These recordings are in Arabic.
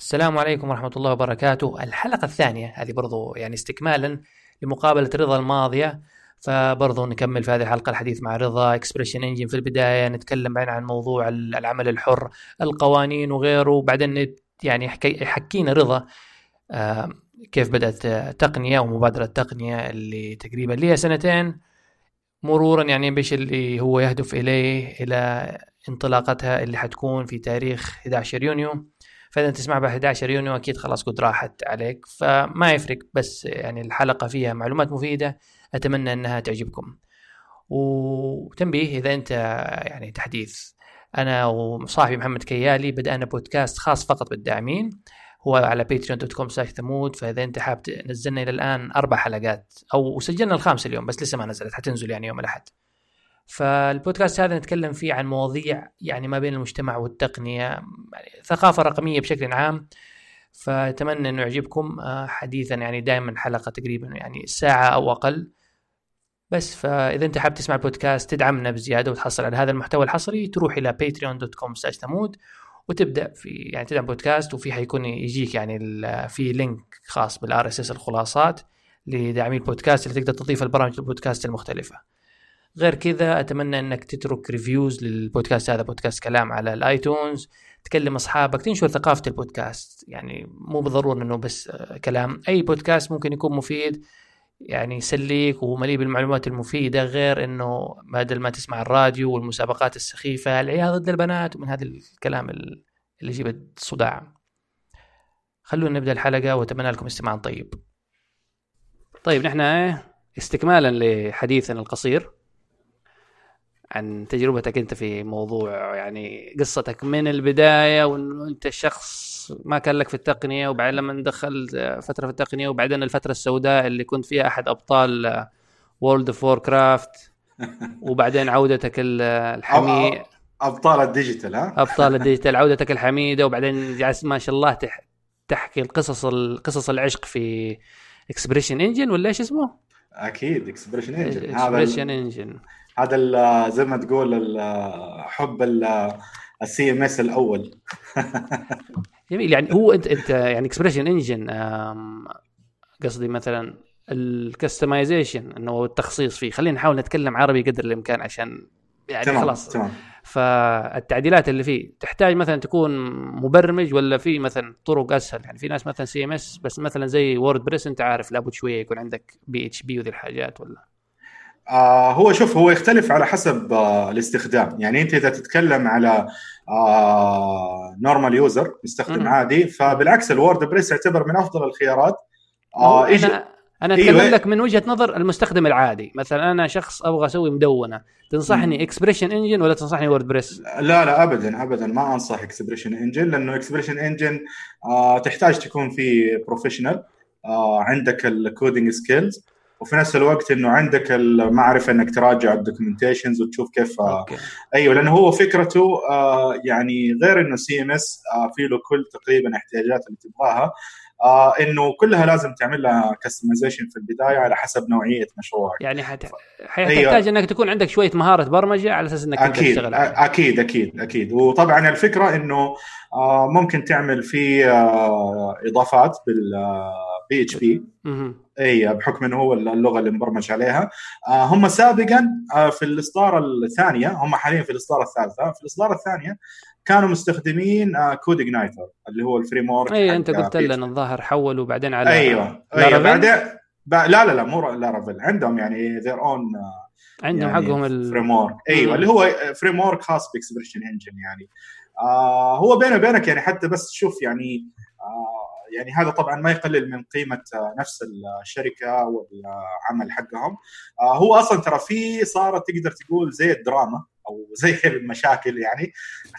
السلام عليكم ورحمة الله وبركاته. الحلقة الثانية هذه برضو يعني استكمالا لمقابلة رضا الماضية فبرضو نكمل في هذه الحلقة الحديث مع رضا Expression Engine في البداية نتكلم بعدين عن موضوع العمل الحر القوانين وغيره وبعدين يعني حكي حكينا رضا كيف بدأت تقنية ومبادرة تقنية اللي تقريبا لها سنتين مرورا يعني بإيش اللي هو يهدف إليه إلى انطلاقتها اللي حتكون في تاريخ 11 يونيو. فإذا تسمع ب 11 يونيو أكيد خلاص قد راحت عليك فما يفرق بس يعني الحلقة فيها معلومات مفيدة أتمنى إنها تعجبكم. وتنبيه إذا أنت يعني تحديث. أنا وصاحبي محمد كيالي بدأنا بودكاست خاص فقط بالداعمين هو على Patreon dot com slash ثمود فإذا أنت حاب نزلنا إلى الآن أربع حلقات أو سجلنا الخامسه اليوم بس لسه ما نزلت حتنزل يعني يوم الأحد. فالبودكاست هذا نتكلم فيه عن مواضيع يعني ما بين المجتمع والتقنية يعني ثقافة رقمية بشكل عام. فأتمنى أنه يعجبكم آه، حديثا يعني دائما حلقة تقريبا يعني ساعة أو أقل. بس فإذا أنت حاب تسمع البودكاست تدعمنا بزيادة وتحصل على هذا المحتوى الحصري تروح إلى patreon.com ثمود وتبدأ في يعني تدعم بودكاست وفي حيكون يجيك يعني في link خاص بال RSS الخلاصات لداعمي البودكاست اللي تقدر تضيف البرامج البودكاست المختلفة. غير كذا أتمنى إنك تترك reviews للبودكاست هذا بودكاست كلام على ال iTunes تكلم أصحابك تنشر ثقافة البودكاست. يعني مو بالضرورة إنه بس كلام. أي بودكاست ممكن يكون مفيد يعني يسليك ومليء بالمعلومات المفيدة غير إنه بدل ما تسمع الراديو والمسابقات السخيفة العيال ضد البنات ومن هذا الكلام اللي يجيب الصداع. خلونا نبدأ الحلقة وأتمنى لكم استماع طيب. طيب نحن استكمالا لحديثنا القصير. عن تجربتك انت في موضوع يعني قصتك من البداية وانه أنت شخص ما كان لك في التقنية وبعدين لما دخلت فترة في التقنية وبعدين الفترة السوداء اللي كنت فيها أحد أبطال World of Warcraft وبعدين عودتك الحميد أبطال ال digital ها؟ أبطال ال digital عودتك الحميدة وبعدين جالس ما شاء الله تحكي القصص قصص العشق في ExpressionEngine ولا إيش اسمه؟ أكيد ExpressionEngine ExpressionEngine هذا زي ما تقول حب ال CMS الأول. جميل. يعني هو انت أنت يعني ExpressionEngine قصدي مثلا ال customization إنه التخصيص فيه. خلينا نحاول نتكلم عربي قدر الإمكان عشان يعني تمام خلاص. تمام. فالتعديلات اللي فيه تحتاج مثلا تكون مبرمج ولا في مثلا طرق أسهل؟ يعني في ناس مثلا CMS بس مثلا زي WordPress أنت عارف لابد شوية يكون عندك PHP وذي الحاجات ولا؟ آه هو شوف هو يختلف على حسب آه الاستخدام. يعني أنت إذا تتكلم على آه normal user مستخدم عادي فبالعكس ال WordPress يعتبر من أفضل الخيارات. آه أنا أنا أتكلم أيوة. لك من وجهة نظر المستخدم العادي. مثلا أنا شخص أبغى أسوي مدونة. تنصحني ExpressionEngine ولا تنصحني WordPress لا لا ابدا ابدا. ما أنصح ExpressionEngine لأنه ExpressionEngine آه تحتاج تكون في professional آه عندك ال coding skills وفي نفس الوقت إنه عندك المعرفة إنك تراجع ال documentations وتشوف كيف آه، أوكي. أيوه لأنه هو فكرته آه يعني غير إنه CMS في له كل تقريبا احتياجات اللي تبغاها آه إنه كلها لازم تعمل لها customization في البداية على حسب نوعية مشروعك يعني حت... حتحتاج أيوة. إنك تكون عندك شوية مهارة برمجة على أساس إنك أكيد. تشتغل. أكيد أكيد أكيد وطبعا الفكرة إنه آه ممكن تعمل آه إضافات بال PHP اي بحكم إنه هو اللغة اللي مبرمج عليها. آه هم سابقا آه في الإصدار الثانية هم حاليا في الإصدار الثالثة. في الإصدار الثانية كانوا مستخدمين آه CodeIgniter اللي هو ال framework اي أنت قلت لنا الظاهر حولوا بعدين على أيوه أيوه بعدين لا لا لا مو Laravel عندهم يعني their own آه، عندهم يعني حقهم ال framework أيوه اللي هو framework خاص ب ExpressionEngine يعني. آه هو بيني وبينك يعني حتى بس تشوف يعني آه يعني هذا طبعا ما يقلل من قيمة نفس الشركة والعمل حقهم. آه، هو أصلا ترى في صارت تقدر تقول زي الدراما أو زي المشاكل يعني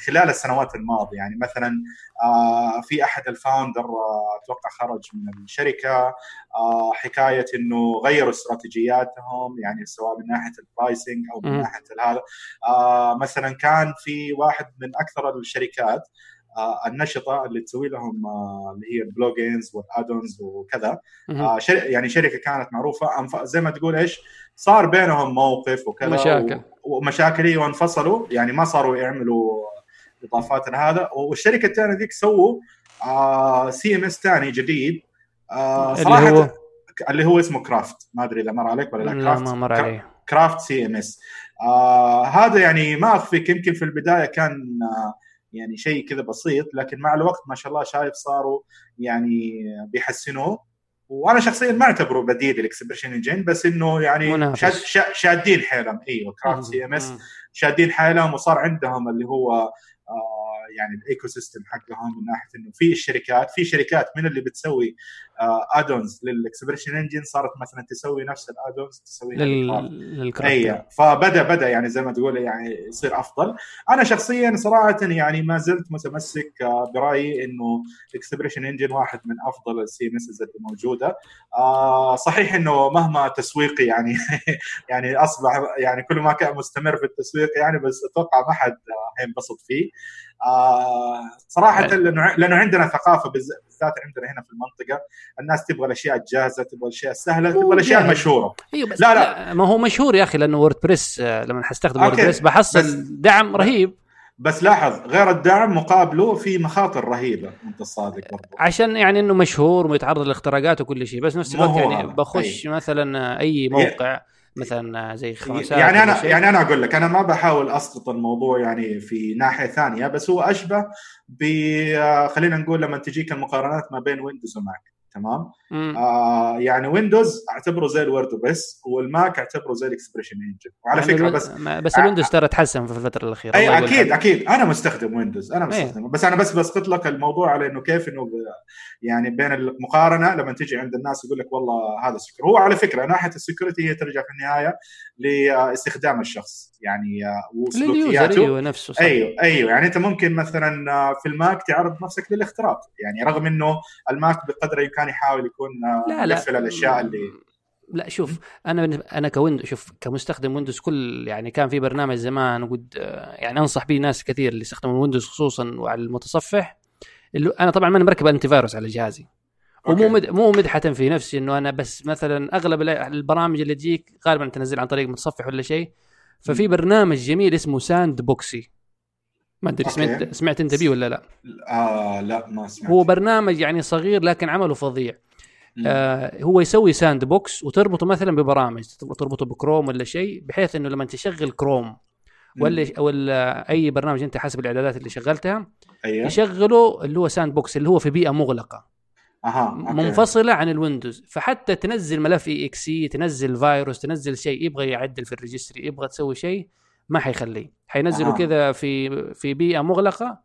خلال السنوات الماضية. يعني مثلا آه، في أحد ال founder آه، أتوقع خرج من الشركة حكاية إنه غيروا استراتيجياتهم يعني سواء من ناحية ال pricing أو من ناحية هذا. مثلا كان في واحد من أكثر الشركات آه، النشطة اللي تسوي لهم آه، اللي هي ال plugins وال add-ons وكذا. آه، يعني شركة كانت معروفة. زي ما تقول إيش صار بينهم موقف وكذا مشاكل. ومشاكل إيوه انفصلوا. يعني ما صاروا يعملوا إضافات هذا والشركة الثانية ذيك سووا CMS ثاني جديد. آه صراحة اللي هو؟ اللي هو اسمه Craft ما أدري إذا مر عليك ولا لا. لا ما مر علي. Craft CMS هذا يعني ما أخفيك. يمكن في البداية كان آه يعني شيء كذا بسيط لكن مع الوقت ما شاء الله شايف صاروا يعني بيحسنوه. وأنا شخصيا ما أعتبره بديل ال ExpressionEngine بس إنه يعني شاد شادين حيلهم. إيوه Craft CMS شادين حيلهم وصار عندهم اللي هو آه يعني ال ecosystem حقهم من ناحية إنه في الشركات في شركات من اللي بتسوي add-ons لل ExpressionEngine صارت مثلا تسوي نفس ال add-ons تسوي لل... اي فبدا بدأ يعني زي ما تقول يعني يصير أفضل. أنا شخصيا صراحة يعني ما زلت متمسك آه، برأيي إنه ExpressionEngine واحد من أفضل ال CMS اللي موجودة. آه صحيح إنه مهما تسويقي يعني يعني أصبح يعني كل ما كان مستمر في التسويق يعني بس أتوقع ما حد هينبسط فيه. آه صراحة لأنه لأنه عندنا ثقافة بالذات عندنا هنا في المنطقة. الناس تبغى الأشياء الجاهزة تبغى الأشياء السهلة تبغى الأشياء المشهورة. أيوه بس لا لا. ما هو مشهور يا أخي لأنه WordPress آه، لما حستخدم WordPress بحصل دعم رهيب. بس لاحظ غير الدعم مقابله في مخاطر رهيبة أنت الصادق برضو. عشان يعني إنه مشهور ويتعرض للاختراقات وكل شيء بس نفس الوقت يعني بخش أي. مثلا أي موقع. مثلا زي خمسات يعني أنا يعني أنا أقول لك أنا ما بحاول أسقط الموضوع يعني في ناحية ثانية بس هو أشبه ب خلينا نقول لما تجيك المقارنات ما بين Windows و Mac تمام؟ آه يعني Windows اعتبره زي ال WordPress وال Mac اعتبره زي ال ExpressionEngine. وعلى يعني فكرة بس بس ال Windows ترى تحسن في الفترة الأخيرة اي أكيد أكيد. أنا مستخدم Windows أنا إيه. مستخدم. أيه. بس أنا بس بسقط لك الموضوع على إنه كيف إنه يعني بين المقارنة لما تجي عند الناس يقول لك والله هذا secure هو على فكرة ناحية ال security هي ترجع في النهاية لاستخدام الشخص. يعني آه، وسلوكياته أيوه نفسه صح. أيوه أيوه يعني أنت ممكن مثلا آه، في ال Mac تعرض نفسك للاختراق. يعني رغم إنه ال Mac بقدر الإمكان يحاول يكون آه، لا لا. الأشياء اللي لا شوف أنا أنا ك Windows شوف كمستخدم Windows كل يعني كان في برنامج زمان قد يعني أنصح به ناس كثير اللي يستخدمون Windows خصوصا وعلى المتصفح. اللي أنا طبعا ماني مركب antivirus على جهازي. ومو مد... مو مدحه في نفسي إنه أنا بس مثلا أغلب البرامج اللي تجيك غالبا تنزل عن طريق متصفح ولا شيء. ففي برنامج جميل اسمه Sandboxie. ما أدري سمعت سمعت أنت بيه ولا لا؟ آه لا ما سمعت. هو برنامج يعني صغير لكن عمله فظيع. آه هو يسوي sandbox وتربطه مثلا ببرامج تربطه بكروم ولا شيء بحيث إنه لما تشغل كروم ولا ولا أي برنامج أنت حسب الإعدادات اللي شغلتها أيه. يشغله اللي هو sandbox اللي هو في بيئة مغلقة. أها. منفصلة عن ال Windows فحتى تنزل ملف EXE تنزل فيروس تنزل شيء يبغى يعدل في ال registry يبغى تسوي شيء ما حيخليه حينزله. كذا في في بيئة مغلقة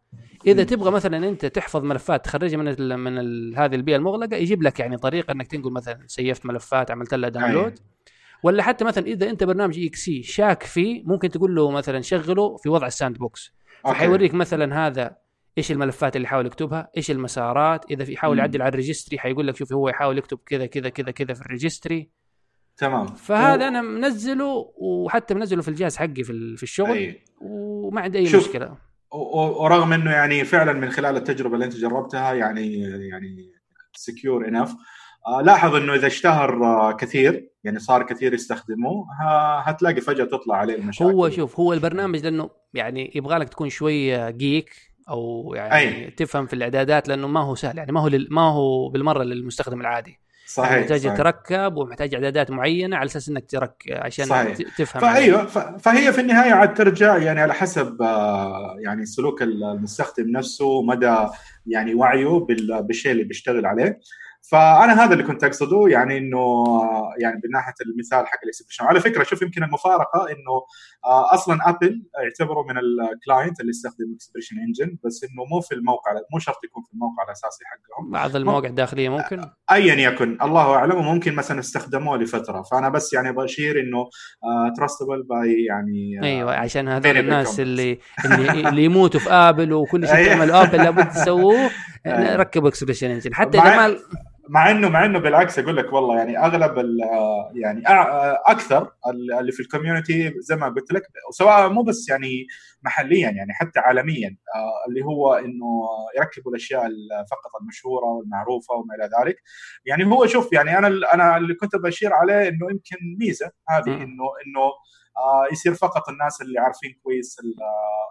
إذا. تبغى مثلا أنت تحفظ ملفات تخرجها من ال من ال هذه البيئة المغلقة يجيب لك يعني طريقة إنك تنقل مثلا سيفت ملفات عملت لها download. ولا حتى مثلا إذا أنت برنامج EXE شاك فيه ممكن تقول له مثلا شغله في وضع ال sandbox فحيوريك مثلا هذا إيش الملفات اللي يحاول يكتبها؟ إيش المسارات؟ إذا في يحاول يعدل على ال registry حيقول لك شوف هو يحاول يكتب كذا كذا كذا كذا في ال registry. تمام. فهذا و... أنا منزله وحتى منزله في الجهاز حقي في, في الشغل أي. وما عندي أي شوف. مشكلة. ورغم إنه يعني فعلا من خلال التجربة اللي أنت جربتها يعني يعني secure enough آه لاحظ إنه إذا اشتهر آه كثير يعني صار كثير يستخدموه هتلاقي فجأة تطلع عليه المشاكل. هو شوف هو البرنامج لأنه يعني يبغى لك تكون شوي geek أو يعني أي. تفهم في الإعدادات لأنه ما هو سهل يعني ما هو لل... ما هو بالمرة للمستخدم العادي صحيح يعني محتاج يتركب ومحتاج إعدادات معينة على أساس إنك ترك عشان صحيح. تفهم فأيوة فهي في النهاية عاد ترجع يعني على حسب آه، يعني سلوك المستخدم نفسه مدى يعني وعيه بالشيء اللي بيشتغل عليه فأنا هذا اللي كنت أقصده يعني إنه يعني من ناحية المثال حق ال Expression على فكرة شوف يمكن المفارقة إنه آه، أصلا Apple يعتبروا من ال client اللي يستخدم Expression Engine بس إنه مو في الموقع مو شرط يكون في الموقع الأساسي حقهم. بعض المواقع الداخلية ممكن؟ ايا يكن الله أعلم وممكن مثلا استخدموه لفترة. فأنا بس يعني بشير إنه trustable آه، by يعني آه، أيوه عشان هذول الناس اللي اللي, اللي يموتوا في Apple وكل شيء تعمل Apple لابد تسووه. ركبوا Expression Engine حتى إذا ما مع انه مع إنه بالعكس أقول لك والله يعني أغلب يعني أكثر اللي في ال community زي ما قلت لك سواء مو بس يعني محليا يعني حتى عالميا آه، اللي هو إنه يركبوا الأشياء فقط المشهورة والمعروفة وما إلى ذلك. يعني هو شوف يعني أنا أنا اللي كنت بشير عليه إنه يمكن ميزة هذه انه إنه آه يصير فقط الناس اللي عارفين كويس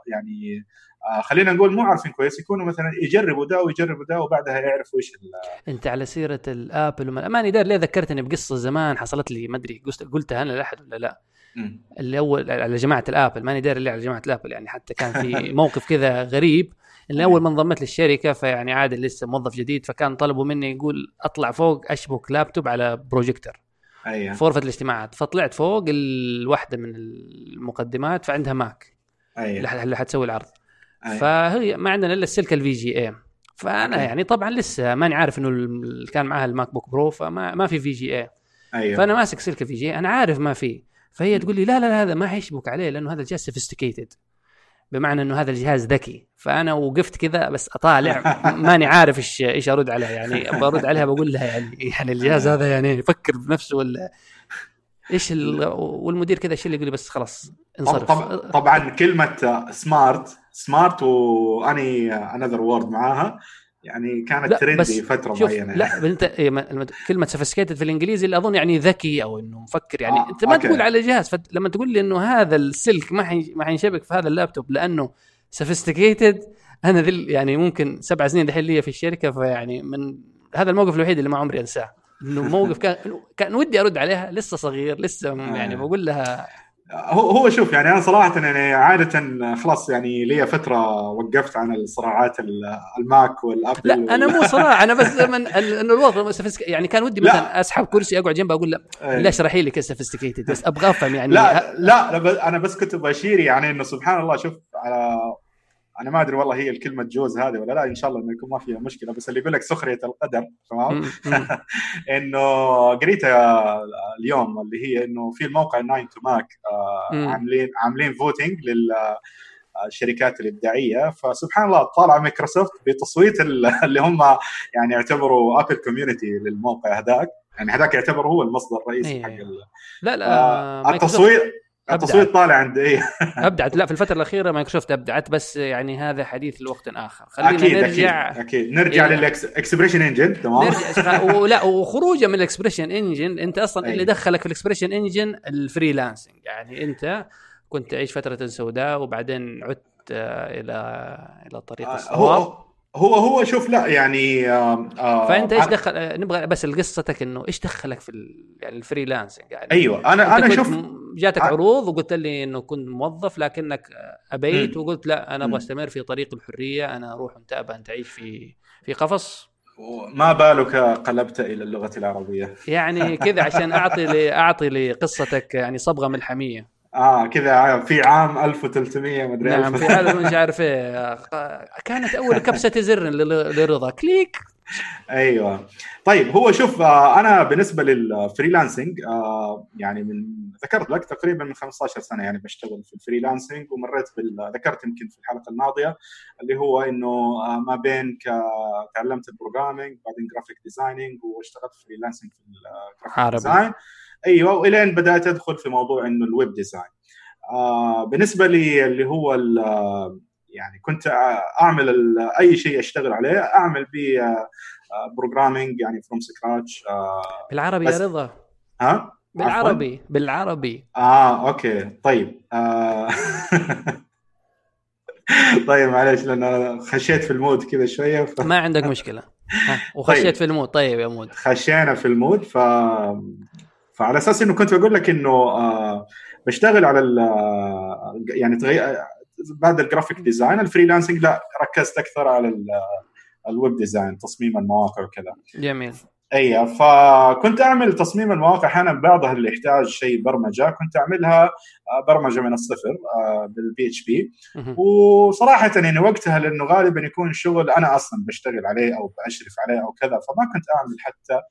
يعني آه خلينا نقول مو عارفين كويس يكونوا مثلا يجربوا ده ويجربوا ده وبعدها يعرفوا إيش أنت على سيرة الآبل وما ماني دار ليه ذكرتني بقصة زمان حصلت لي ما أدري قلتها أنا لأحد ولا لا؟ اللي اول على جماعة الآبل ماني داري اللي على جماعة الآبل يعني حتى كان في موقف كذا غريب اللي أول ما انضمت للشركه فيعني عادل لسه موظف جديد فكان طلبوا مني يقول أطلع فوق أشبك لابتوب على بروجيكتور أيوه في غرفة الاجتماعات. فطلعت فوق الواحده من المقدمات فعندها Mac. أيوه. اللي حتسوي العرض. أيوة. فهي ما عندنا إلا السلك ال VGA فأنا يعني طبعا لسه ماني عارف إنه كان معها ال MacBook Pro فما ما في VGA أيوه. فأنا ماسك سلك VGA أنا عارف ما في. فهي تقول لي لا لا, لا هذا ما حيشبك عليه لأنه هذا الجهاز sophisticated بمعنى إنه هذا الجهاز ذكي. فأنا وقفت كذا بس أطالع. ماني عارف إيش إيش أرد عليها. يعني برد عليها بقول لها يعني يعني الجهاز هذا يعني يفكر بنفسه ولا إيش ال... والمدير كذا إيش اللي يقول لي بس خلاص انصرف. طبعا كلمة smart smart و any other word معاها. يعني كانت trendy فترة شوف معينة لا أنت إيه كلمة sophisticated في الإنجليزي اللي أظن يعني ذكي أو إنه مفكر يعني آه. أنت ما okay. تقول على جهاز فلما تقول لي إنه هذا السلك ما حي... ما حينشبك في هذا اللابتوب لأنه sophisticated أنا ذل يعني ممكن سبع سنين دحين لي في الشركة فيعني من هذا الموقف الوحيد اللي ما عمري أنساه إنه موقف كان كان ودي أرد عليها لسه صغير لسه يعني آه. بقول لها هو هو شوف يعني أنا صراحة يعني عادة خلاص يعني لي فترة وقفت عن الصراعات ال Mac وال Apple لا أنا مو صراع أنا بس من انه الوضع يعني كان ودي مثلا أسحب كرسي أقعد جنبه أقول لا إيه. لا اشرحي لي كيف sophisticated بس أبغى أفهم يعني لا لا أنا بس كنت بشير يعني إنه سبحان الله شوف على أنا ما أدري والله هي الكلمة جوز هذه ولا لا إن شاء الله إنه يكون ما فيها مشكلة بس اللي يقول لك سخرية القدر تمام؟ إنه قريتها اليوم اللي هي إنه في الموقع 9 to Mac عاملين عاملين voting لل الشركات الإبداعية. فسبحان الله طالع مايكروسوفت بتصويت اللي هم يعني يعتبروا Apple community للموقع هذاك. يعني هذاك يعتبر هو المصدر الرئيسي إيه. حق لا لا آه التصويت التصويت طالع عند إيه. أبدعت. لا في الفترة الأخيرة مايكروسوفت أبدعت بس يعني هذا حديث لوقت آخر. خلينا أكيد نرجع. أكيد. أكيد نرجع إيه لل Expression Engine تمام؟ نرجع. ولا وخروجه من ال Expression Engine أنت أصلا أيه. اللي دخلك في ال Expression Engine ال freelancing يعني أنت كنت تعيش فترة سوداء وبعدين عدت آه، إلى إلى طريق آه، الصواب. هو هو شوف لا يعني آه آه فأنت إيش دخل نبغى بس قصتك إنه إيش دخلك في يعني الفريلانسنج يعني؟ أيوه أنا أنا شوف جاتك عروض وقلت لي إنه كنت موظف لكنك أبيت. وقلت لا أنا أبغى أستمر في طريق الحرية أنا أروح أنت ابى ان تعيش في في قفص. ما بالك قلبت إلى اللغة العربية؟ يعني كذا عشان أعطي لي أعطي لقصتك يعني صبغة ملحمية. آه كذا في عام 1300 مدري نعم في عام مش عارف إيه. كانت أول كبسة زر لرضا. click. أيوه. طيب هو شوف آه، أنا بالنسبة لل freelancing آه، يعني من ذكرت لك تقريبا من 15 سنة يعني بشتغل في ال freelancing ومريت بال ذكرت يمكن في الحلقة الماضية اللي هو إنه آه، ما بين تعلمت ال programming بعدين graphic designing واشتغلت freelancing في ال graphic design أيوه وإلين بدأت أدخل في موضوع إنه ال web design. آه بالنسبة لي اللي هو يعني كنت أعمل أي شيء أشتغل عليه أعمل به programming يعني from scratch بالعربي يا رضا. ها؟ بالعربي عفوا؟ بالعربي. آه okay. طيب آه طيب معلش لأن خشيت في ال mood كذا شوية ف... ما عندك مشكلة. وخشيت طيب. في ال mood. طيب يا mood. خشينا في المود ف فعلى أساس إنه كنت بقول لك إنه آه بشتغل على يعني تغير بعد ال graphic design ال freelancing لا ركزت أكثر على ال web design تصميم المواقع وكذا. جميل. اي فكنت أعمل تصميم المواقع أحيانا بعضها اللي يحتاج شيء برمجة كنت أعملها آه، برمجة من الصفر آه، بال PHP وصراحة يعني وقتها لأنه غالبا يكون شغل أنا أصلا بشتغل عليه أو بأشرف عليه أو كذا فما كنت أعمل حتى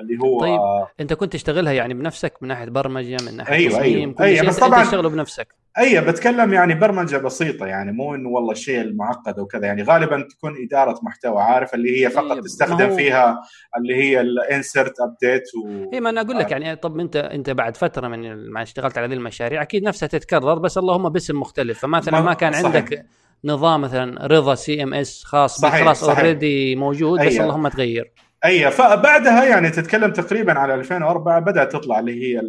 اللي هو طيب أنت كنت تشتغلها يعني بنفسك من ناحية برمجة من ناحية أيوة تصميم أيوة. كل أيوة. شيء بس طبعا تشتغله بنفسك أي بتكلم يعني برمجة بسيطة يعني مو إنه والله الشيء المعقد أو كذا يعني غالبا تكون إدارة محتوى عارف اللي هي فقط أيه تستخدم هو... فيها اللي هي ال insert update و اي ما أنا أقول لك آه. يعني طب أنت أنت بعد فترة من ما اشتغلت على هذه المشاريع أكيد نفسها تتكرر بس اللهم باسم مختلف فمثلا ما, ما كان صحيح. عندك نظام مثلا رضا CMS خاص صحيح خلاص already موجود بس أيه. اللهم تغير أي فبعدها يعني تتكلم تقريبا على 2004 بدأت تطلع اللي هي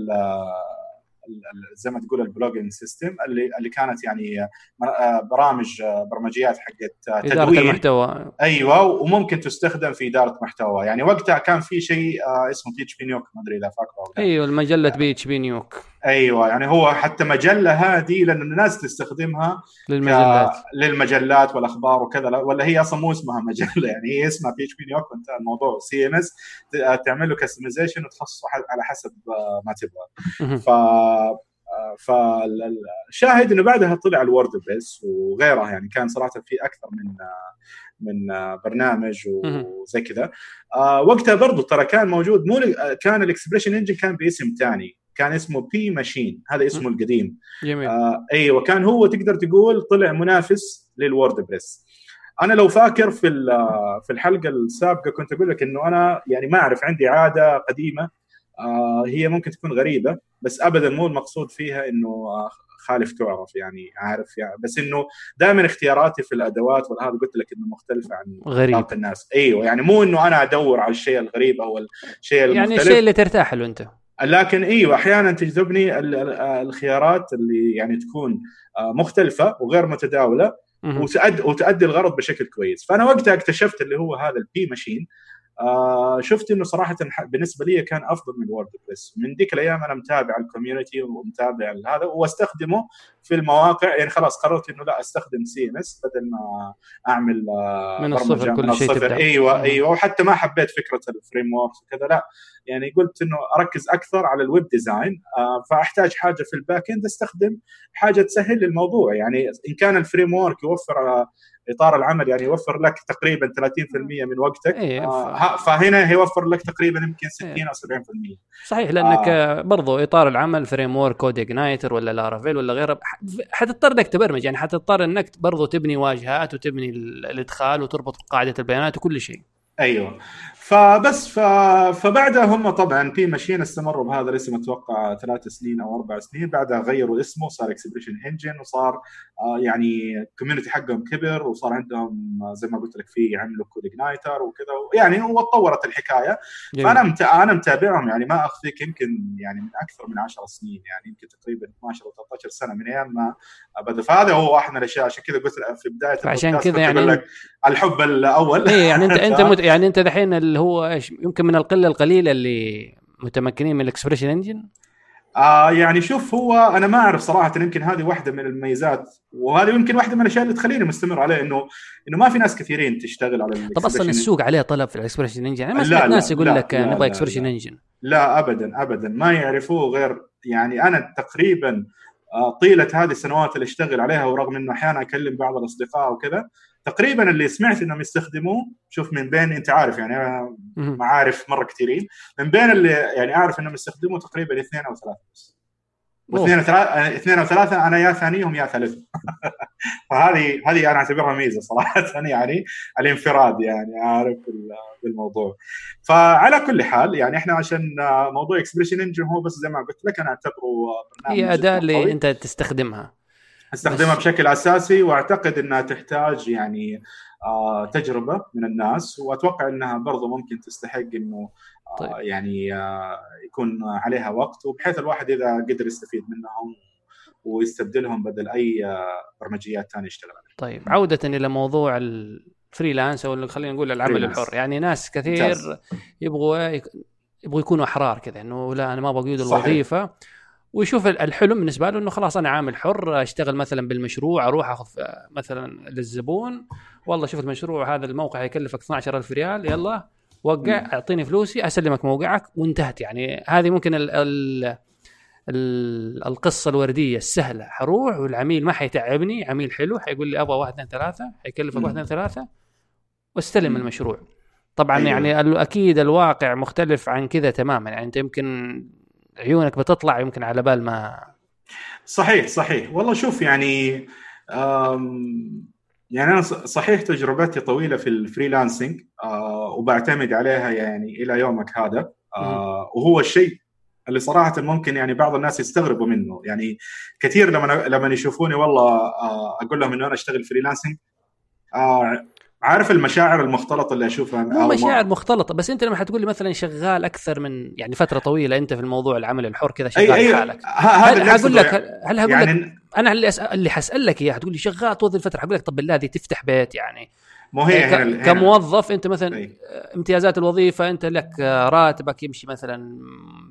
زي ما تقول ال blogging system اللي اللي كانت يعني آه، برامج آه، برمجيات حقت تدوين إدارة المحتوى. أيوه وممكن تستخدم في إدارة محتوى. يعني وقتها كان في شيء اسمه PHP-Nuke ما أدري إذا فاكره أيوه المجلة بي اتش بي نيوك أيوه يعني هو حتى مجلة هذه لأن الناس تستخدمها للمجلات. للمجلات والأخبار وكذا. ولا هي أصلا مو اسمها مجلة يعني هي اسمها PHP-Nuke وانتهى الموضوع. CMS تعمل له customization وتخصصه على حسب ما تبغى. ف فالشاهد إنه بعدها طلع ال WordPress وغيره يعني كان صراحة في أكثر من من برنامج وزي كذا. آه، وقتها برضو ترى كان موجود مو كان ال ExpressionEngine كان باسم ثاني كان اسمه pMachine هذا اسمه القديم. جميل. آه أيوه كان هو تقدر تقول طلع منافس لل WordPress أنا لو فاكر في في الحلقة السابقة كنت أقول لك إنه أنا يعني ما أعرف عندي عادة قديمة آه هي ممكن تكون غريبة بس ابدا مو المقصود فيها إنه آه خالف تعرف يعني عارف يعني بس إنه دائما اختياراتي في الأدوات وهذا قلت لك إنه مختلفة عن غريب. الناس. إيوه يعني مو إنه أنا أدور على الشيء الغريب أو الشيء المختلف. يعني الشيء اللي ترتاح له أنت. لكن أيوه أحيانا تجذبني الخيارات اللي يعني تكون آه، مختلفة وغير متداولة وتؤدي وتؤدي الغرض بشكل كويس. فأنا وقتها اكتشفت اللي هو هذا ال pMachine آه شفت إنه صراحة بالنسبة لي كان أفضل من WordPress من ذيك الأيام أنا متابع ال community ومتابع هذا واستخدمه في المواقع. يعني خلاص قررت إنه لا أستخدم CMS بدل ما أعمل آه من الصفر كل شيء تبدأ. أيوه أيوه. وحتى ما حبيت فكرة ال framework وكذا لا. يعني قلت إنه أركز أكثر على ال web design آه فأحتاج حاجة في ال back end أستخدم حاجة تسهل الموضوع. يعني إن كان ال framework يوفر إطار العمل يعني يوفر لك تقريبا 30% من وقتك. إيه آه فهنا هيوفر لك تقريبا يمكن 60 إيه. أو 70% صحيح لأنك آه. برضو إطار العمل framework CodeIgniter ولا Laravel ولا غيره حتضطر إنك تبرمج يعني حتضطر إنك برضو تبني واجهات وتبني الإدخال وتربط قاعدة البيانات وكل شيء. أيوه فبس ف... فبعدها هم طبعا pMachine استمروا بهذا الاسم أتوقع ثلاث سنين أو أربع سنين بعدها غيروا اسمه صار ExpressionEngine وصار آه يعني ال community حقهم كبر وصار عندهم آه، زي ما قلت لك في يعملوا CodeIgniter وكذا يعني وتطورت الحكاية جميل. فأنا مت... أنا متابعهم يعني ما أخفيك يمكن يعني من أكثر من 10 سنين يعني يمكن تقريبا 12 أو 13 سنة من أيام ما بدا فهذا هو واحد من الأشياء عشان كذا قلت في بداية عشان كذا يعني لك الحب الأول اي يعني انت أنت. يعني انت دحين اللي هو إيش يمكن من القلة القليلة اللي متمكنين من ال ExpressionEngine؟ آه يعني شوف هو أنا ما أعرف صراحة يمكن هذه واحدة من المميزات وهذه يمكن واحدة من الأشياء اللي تخليني مستمر عليه إنه إنه ما في ناس كثيرين تشتغل على طب أصلا السوق عليه طلب في ال ExpressionEngine؟ يعني ما سمعت ناس يقول لا لك نبغى ExpressionEngine. لا ابدا ابدا. ما يعرفوه غير يعني أنا تقريبا آه، طيلة هذه السنوات اللي أشتغل عليها ورغم إنه أحيانا أكلم بعض الأصدقاء وكذا تقريبا اللي سمعت إنهم يستخدموه شوف من بين أنت عارف يعني أنا معارف مرة كثيرين. من بين اللي يعني أعرف إنهم يستخدموه تقريبا اثنين أو ثلاثة بس. واثنين وثلاثة اثنين وثلاثة أنا يا ثانيهم يا ثالثهم. فهذه هذه أنا أعتبرها ميزة صراحة يعني الانفراد يعني عارف بالموضوع. فعلى كل حال يعني إحنا عشان موضوع ExpressionEngine هو بس زي ما قلت لك أنا أعتبره هي أداة اللي انت تستخدمها. أستخدمها بشكل أساسي وأعتقد إنها تحتاج يعني آه تجربة من الناس وأتوقع إنها برضو ممكن تستحق إنه آه طيب. يعني آه يكون عليها وقت وبحيث الواحد إذا قدر يستفيد منهم ويستبدلهم بدل أي برمجيات ثانية يشتغل عليها. طيب عودة إلى موضوع الفريلانس أو خلينا نقول العمل. الحر يعني ناس كثير يبغوا يبغوا يكونوا احرار كذا إنه لا أنا ما أبغى اقيد الوظيفة ويشوف الحلم بالنسبة له إنه خلاص أنا عامل حر أشتغل مثلا بالمشروع أروح أخذ مثلا للزبون. والله شوف المشروع هذا الموقع يكلفك 12000 ريال يلا وقع أعطيني فلوسي أسلمك موقعك وانتهت. يعني هذه ممكن ال ال ال القصة الوردية السهلة. حروح والعميل ما حيتعبني عميل حلو حيقول لي أبغى واحد اثنين ثلاثة حيكلفك واحد اثنين ثلاثة واستلم المشروع. طبعا أيوة. يعني أكيد الواقع مختلف عن كذا تماما. يعني أنت يمكن عيونك بتطلع يمكن على بال ما صحيح صحيح. والله شوف يعني يعني أنا صحيح تجربتي طويلة في ال freelancing آه وبعتمد عليها يعني إلى يومك هذا. آه وهو الشيء اللي صراحة ممكن يعني بعض الناس يستغربوا منه. يعني كثير لما لما يشوفوني والله آه أقول لهم إنه أنا أشتغل فريلانسنج عارف المشاعر المختلطة اللي أشوفها مو مشاعر مختلطة بس أنت لما حتقول لي مثلا شغال أكثر من يعني فترة طويلة أنت في الموضوع العمل الحر كذا شغال أي أي حالك هذا هل هقول لك يعني هل هقول يعني لك أنا اللي أسأل اللي حسألك إياه حتقول لي شغال طول الفترة حقول لك طب بالله دي تفتح بيت يعني مو هي ك- هنا هنا. كموظف أنت مثلا أي. امتيازات الوظيفة أنت لك راتبك يمشي مثلا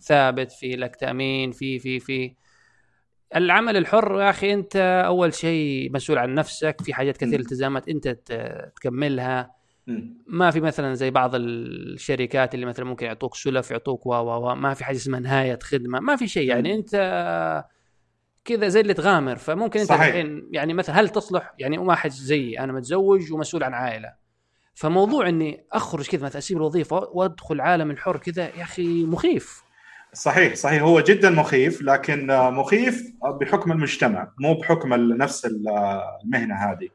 ثابت في لك تأمين في في في العمل الحر يا أخي أنت أول شيء مسؤول عن نفسك في حاجات كثير. التزامات أنت تكملها. ما في مثلا زي بعض الشركات اللي مثلا ممكن يعطوك سلف يعطوك و و ما في حاجة اسمها نهاية خدمة ما في شيء يعني. أنت كذا زي اللي تغامر فممكن أنت. الحين يعني مثلا هل تصلح يعني واحد زيي أنا متزوج ومسؤول عن عائلة فموضوع إني أخرج كذا مثلا أسيب الوظيفة وأدخل عالم الحر كذا يا أخي مخيف صحيح صحيح. هو جدا مخيف لكن مخيف بحكم المجتمع مو بحكم نفس ال- المهنة هذه.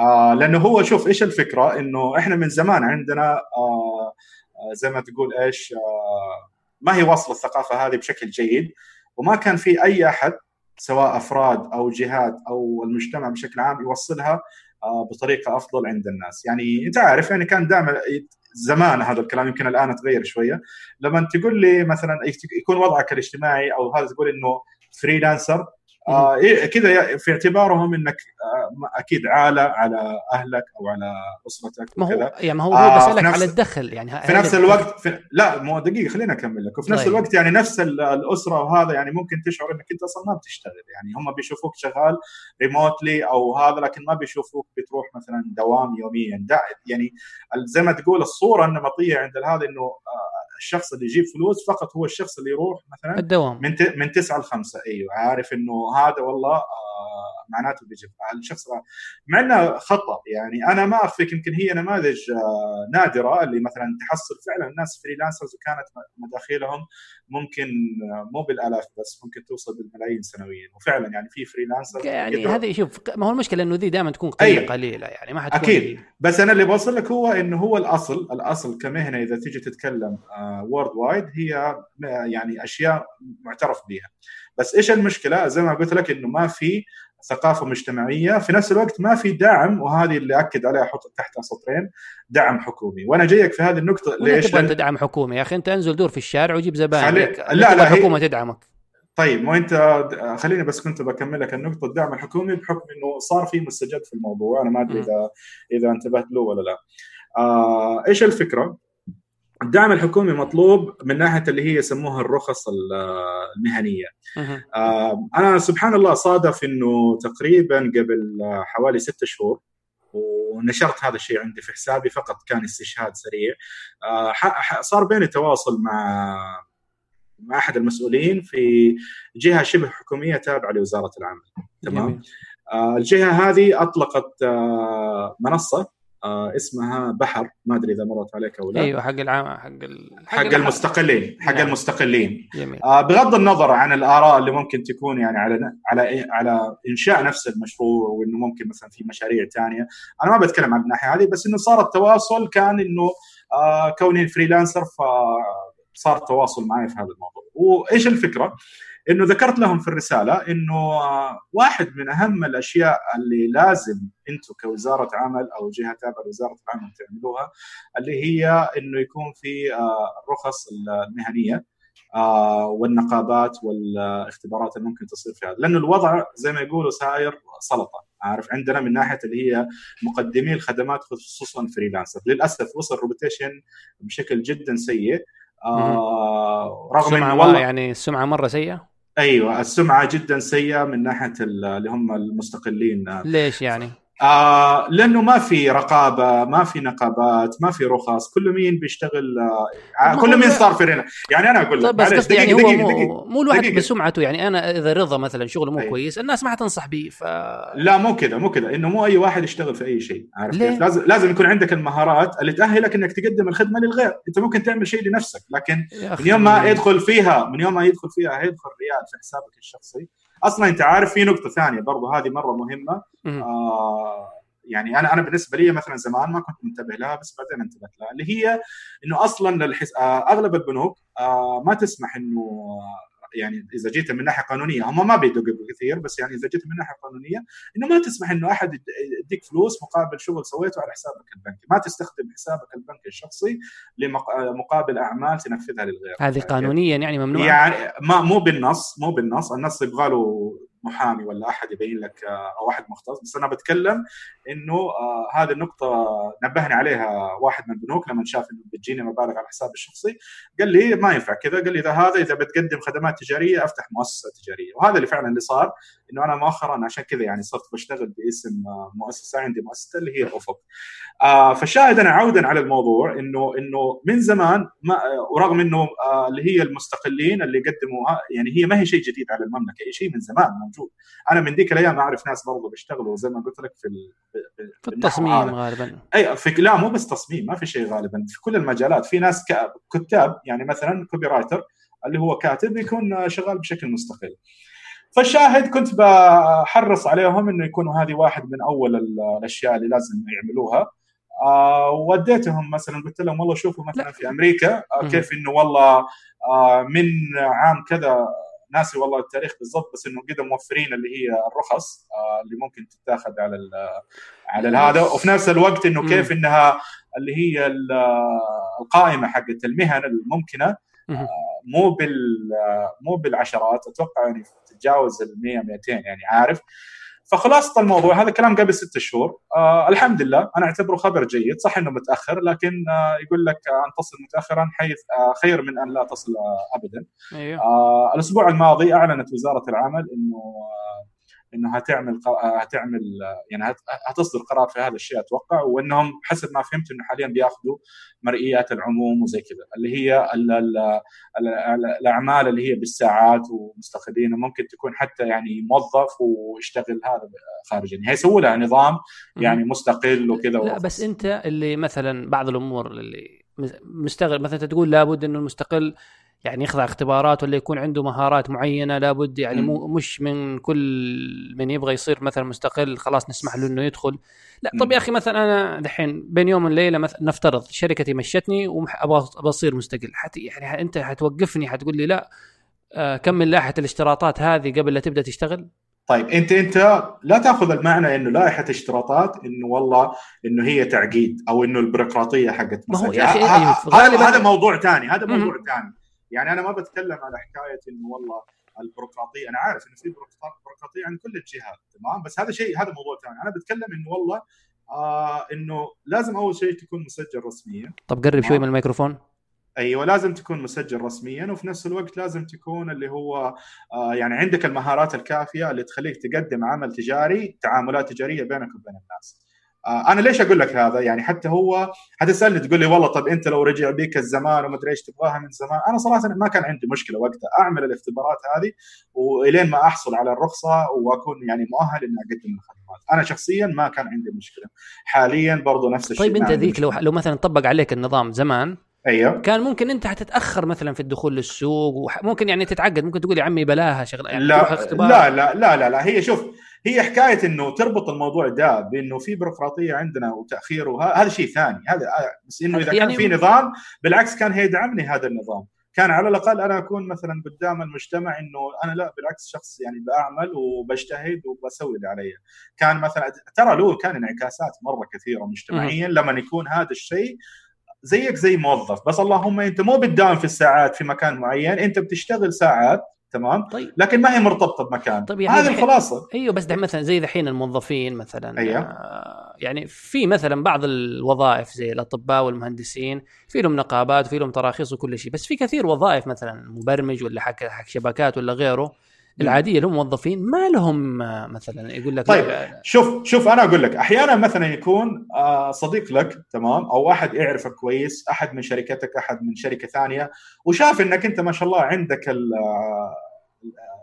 آه لأنه هو شوف إيش الفكرة؟ إنه إحنا من زمان عندنا آه آه، زي ما تقول إيش ما هي واصلة الثقافة هذه بشكل جيد وما كان في أي أحد سواء أفراد أو جهات أو المجتمع بشكل عام يوصلها بطريقة أفضل عند الناس. يعني أنت عارف يعني كان دائما زمان هذا الكلام يمكن الآن تغير شوية. لما تقول لي مثلا يكون وضعك الاجتماعي أو هذا تقول إنه فريلانسر آه إيه كذا في اعتبارهم إنك آه أكيد عالة على أهلك أو على أسرتك ما هو يعني ما هو آه، بسالك نفس- على الدخل يعني في نفس الوقت في لا مو دقيقة خليني أكمل لك. وفي نفس طيب. الوقت يعني نفس ال- الأسرة وهذا يعني ممكن تشعر إنك أنت أصلا ما بتشتغل. يعني هم بيشوفوك شغال ريموتلي أو هذا لكن ما بيشوفوك بتروح مثلا دوام يوميا. يعني زي ما تقول الصورة النمطيه عند هذا إنه آه، الشخص اللي يجيب فلوس فقط هو الشخص اللي يروح مثلا الدوام. من من 9 ل 5 أيوه عارف إنه هذا والله آه معناته بيجيب الشخص مع إنه خطأ. يعني أنا ما اخفيك يمكن هي نماذج آه نادرة اللي مثلا تحصل فعلا الناس فريلانسرز وكانت مداخيلهم ممكن آه مو بالآلاف بس ممكن توصل بالملايين سنويا. وفعلا يعني في freelancer يعني هذه شوف ما هو المشكلة إنه ذي دائما تكون قليلة أي. قليلة يعني ما حتكون أكيد. بس أنا اللي بوصل لك هو إنه هو الأصل الأصل كمهنة إذا تيجي تتكلم worldwide هي يعني أشياء معترف بها بس إيش المشكلة؟ زي ما قلت لك إنه ما في ثقافة مجتمعية في نفس الوقت ما في دعم وهذه اللي أكد عليها أحط تحتها سطرين دعم حكومي. وأنا جايك في هذه النقطة ليش؟ تبغى لأن- تدعم حكومه يا أخي أنت انزل دور في الشارع وجيب زباين. خلي- لا، لا، تبغى هي- الحكومة تدعمك. طيب مو أنت خليني بس كنت بكمل لك النقطة. الدعم الحكومي بحكم إنه صار في مستجد في الموضوع. أنا ما أدري. اذا إذا انتبهت له ولا لا. آه إيش الفكرة؟ الدعم الحكومي مطلوب من ناحية اللي هي يسموها الرخص ال- المهنية. آه أنا سبحان الله صادف إنه تقريبا قبل حوالي ستة شهور ونشرت هذا الشيء عندي في حسابي فقط كان استشهاد سريع آه صار بيني تواصل مع مع أحد المسؤولين في جهة شبه حكومية تابعة لوزارة العمل تمام. آه الجهة هذه أطلقت منصة آه اسمها بحر. ما أدري إذا مرت عليك أو لا. أيوه حق العام حق ال... حق المستقلين حق نعم. المستقلين. جميل. آه بغض النظر عن الآراء اللي ممكن تكون يعني على على على إنشاء نفس المشروع وإنه ممكن مثلا في مشاريع ثانية أنا ما بتكلم عن الناحية هذه بس إنه صار التواصل كان إنه آه كوني فريلانسر فصار التواصل معي في هذا الموضوع. وإيش الفكرة؟ إنه ذكرت لهم في الرسالة إنه واحد من أهم الأشياء اللي لازم أنتم كوزارة عمل أو جهة تابعة لوزارة العمل تعملوها اللي هي إنه يكون في آه، الرخص المهنية آه، والنقابات والاختبارات اللي ممكن تصير في هذا. لأنه الوضع زي ما يقولوا ساير سلطة عارف؟ عندنا من ناحية اللي هي مقدمي الخدمات خصوصا freelancer للأسف وصل reputation بشكل جدا سيء. آه رغم إنه والله يعني السمعه مرة سيئة؟ أيوه السمعة جدا سيئة من ناحية ال- اللي هم المستقلين. ليش يعني؟ آه لأنه ما في رقابة ما في نقابات ما في رخص كل مين بيشتغل آه كل مين صار freelancer يعني أنا أقول لك طيب بس قصدي يعني دقيقة- هو دقيقة- مو, دقيقة. مو الواحد دقيقة. بسمعته يعني أنا إذا رضا مثلا شغله مو أي. كويس الناس ما حتنصح به ف لا مو كذا مو كذا إنه مو أي واحد يشتغل في أي شيء عارف؟ كيف لازم لازم يكون عندك المهارات اللي تأهلك إنك تقدم الخدمة للغير أنت ممكن تعمل شيء لنفسك لكن من يوم ما يدخل فيها من يوم ما يدخل فيها هيدخل ريال في حسابك الشخصي أصلا أنت عارف في نقطة ثانية برضو هذه مرة مهمة. آه يعني أنا أنا بالنسبة لي مثلا زمان ما كنت منتبه لها بس بعدين انتبهت لها اللي هي إنه أصلا الحس... آه أغلب البنوك آه ما تسمح إنه آه، يعني إذا جيت من ناحية قانونية هم ما بيدققوا كثير بس يعني إذا جيت من ناحية قانونية إنه ما تسمح إنه أحد يديك فلوس مقابل شغل سويته على حسابك البنكي، ما تستخدم حسابك البنكي الشخصي لمقابل أعمال تنفذها للغير. هذه قانونيا يعني ممنوع؟ يعني ما مو بالنص مو بالنص، النص يبغى له محامي ولا أحد يبين لك آه، أو احد مختص. بس أنا بتكلم إنه آه هذه النقطة نبهني عليها واحد من البنوك لما شاف إنه بتجيني مبالغ على حسابي الشخصي. قال لي ما ينفع كذا. قال لي إذا هذا إذا بتقدم خدمات تجارية أفتح مؤسسة تجارية. وهذا اللي فعلا اللي صار إنه أنا مؤخرا عشان كذا يعني صرت بشتغل باسم آه، مؤسسة عندي مؤسسة اللي هي أفق. فالشاهد أنا عودا على الموضوع إنه إنه من زمان ما ورغم إنه اللي هي المستقلين اللي قدموا يعني هي ما هي شيء جديد على المملكة. هي شيء من زمان موجود. أنا من ذيك الأيام أعرف ناس برضه بيشتغلوا زي ما قلت لك في في التصميم غالبا. أي في لا مو بس تصميم ما في شيء غالبا. في كل المجالات في ناس كتاب يعني مثلا copywriter اللي هو كاتب يكون شغال بشكل مستقل. فالشاهد كنت بحرص عليهم إنه يكونوا هذه واحد من أول الأشياء اللي لازم يعملوها. آه وديتهم مثلا قلت لهم والله شوفوا مثلا في أمريكا آه كيف إنه والله آه من عام كذا ناسي والله التاريخ بالضبط بس إنه قدروا موفرين اللي هي الرخص آه اللي ممكن تتاخذ على على هذا. وفي نفس الوقت إنه كيف إنها اللي هي القائمة حقت المهن الممكنة آه مو بال مو بالعشرات. أتوقع يعني تتجاوز ال 100 200 يعني عارف؟ فخلاصة الموضوع هذا كلام قبل ست شهور. آه الحمد لله أنا أعتبره خبر جيد. صح إنه متأخر لكن آه يقول لك أن تصل متاخرا حيث آه خير من أن لا تصل آه ابدا. أيوه. آه الأسبوع الماضي أعلنت وزارة العمل إنه آه إنه هتعمل هتعمل يعني هتصدر قرار في هذا الشيء أتوقع وإنهم حسب ما فهمت إنه حاليا بيأخذوا مرئيات العموم وزي كذا اللي هي ال ال ال الأعمال اللي هي بالساعات ومستقلين وممكن تكون حتى يعني موظف ويشتغل هذا خارجي يعني هيسووا لها نظام يعني مستقل وكذا لا بس أنت اللي مثلا بعض الأمور اللي مستغل مثلا تقول لابد إنه المستقل يعني يخضع اختبارات ولا يكون عنده مهارات معينة لابد يعني مو مش من كل من يبغى يصير مثلا مستقل خلاص نسمح له إنه يدخل. لا طب يا أخي مثلا أنا دحين بين يوم وليلة مثلا نفترض شركتي مشتني وابغى أصير مستقل. حت يعني أنت حتوقفني حتقول لي لا آه كمل لائحة الاشتراطات هذه قبل لا تبدأ تشتغل؟ طيب انت أنت لا تأخذ المعنى إنه لائحة اشتراطات إنه والله إنه هي تعقيد أو إنه البيروقراطية حقت ما هو يا أخي أيوه هذا موضوع ثاني هذا موضوع ثاني. يعني أنا ما بتكلم على حكاية إنه والله البيروقراطية أنا عارف إنه في بيروقراطية عند كل الجهات تمام؟ بس هذا شيء هذا موضوع ثاني. أنا بتكلم إنه والله آه إنه لازم أول شيء تكون مسجل رسميا طب قرب شوي من الميكروفون. أيوه لازم تكون مسجل رسميا وفي نفس الوقت لازم تكون اللي هو آه يعني عندك المهارات الكافية اللي تخليك تقدم عمل تجاري تعاملات تجارية بينك وبين الناس. آه أنا ليش أقول لك هذا؟ يعني حتى هو حتسألني تقول لي والله طب أنت لو رجع بيك الزمان وما أدري إيش تبغاها من زمان أنا صراحة ما كان عندي مشكلة وقتها. أعمل الاختبارات هذه وإلين ما أحصل على الرخصة وأكون يعني مؤهل إني أقدم الخدمات. أنا شخصيا ما كان عندي مشكلة. حاليا برضو نفس الشيء. طيب أنت ذيك لو لو مثلا طبق عليك النظام زمان أيوه. كان ممكن أنت حتتأخر مثلا في الدخول للسوق وممكن يعني تتعقد ممكن تقول يا عمي بلاها شغله يعني لا, لا لا لا لا لا. هي شوف هي حكاية إنه تربط الموضوع ده بإنه في بيروقراطية عندنا وتأخير وهذا شيء ثاني. هذا بس إنه إذا يعني كان في نظام بالعكس كان هيدعمني هذا النظام. كان على الأقل أنا أكون مثلا قدام المجتمع إنه أنا لا بالعكس شخص يعني بعمل وبجتهد وبسوي اللي علي. كان مثلا ترى له كان انعكاسات مرة كثيرة مجتمعيا لما يكون هذا الشيء زيك زي موظف. بس اللهم أنت مو بتداوم في الساعات في مكان معين أنت بتشتغل ساعات تمام طيب. لكن ما هي مرتبطة بمكان طيب يعني هذه الخلاصة أيوه بس مثلا زي دحين الموظفين مثلا أيوه. آه يعني في مثلا بعض الوظائف زي الأطباء والمهندسين في لهم نقابات وفي لهم تراخيص وكل شيء بس في كثير وظائف مثلا مبرمج ولا حق حق شبكات ولا غيره العادية اللي هم موظفين ما لهم مثلا يقول لك طيب شوف شوف أنا أقول لك أحيانا مثلا يكون آه، صديق لك تمام؟ أو أحد يعرفك كويس أحد من شركتك أحد من شركة ثانية وشاف إنك أنت ما شاء الله عندك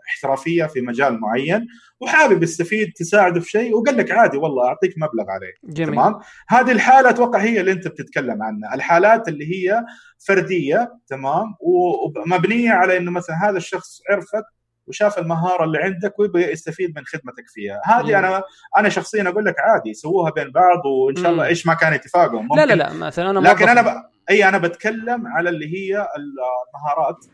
الاحترافيه في مجال معين وحابب يستفيد تساعده في شيء وقال لك عادي والله أعطيك مبلغ عليه جميل. تمام؟ هذه الحالة أتوقع هي اللي أنت بتتكلم عنها. الحالات اللي هي فردية تمام؟ ومبنية على إنه مثلا هذا الشخص عرفك وشاف المهارة اللي عندك ويبغى يستفيد من خدمتك فيها. هذه أنا أنا شخصيا أقول لك عادي سووها بين بعض وإن شاء الله إيش ما كان اتفاقهم. لا لا لا مثلا أنا لكن أنا ب... إي أنا بتكلم على اللي هي المهارات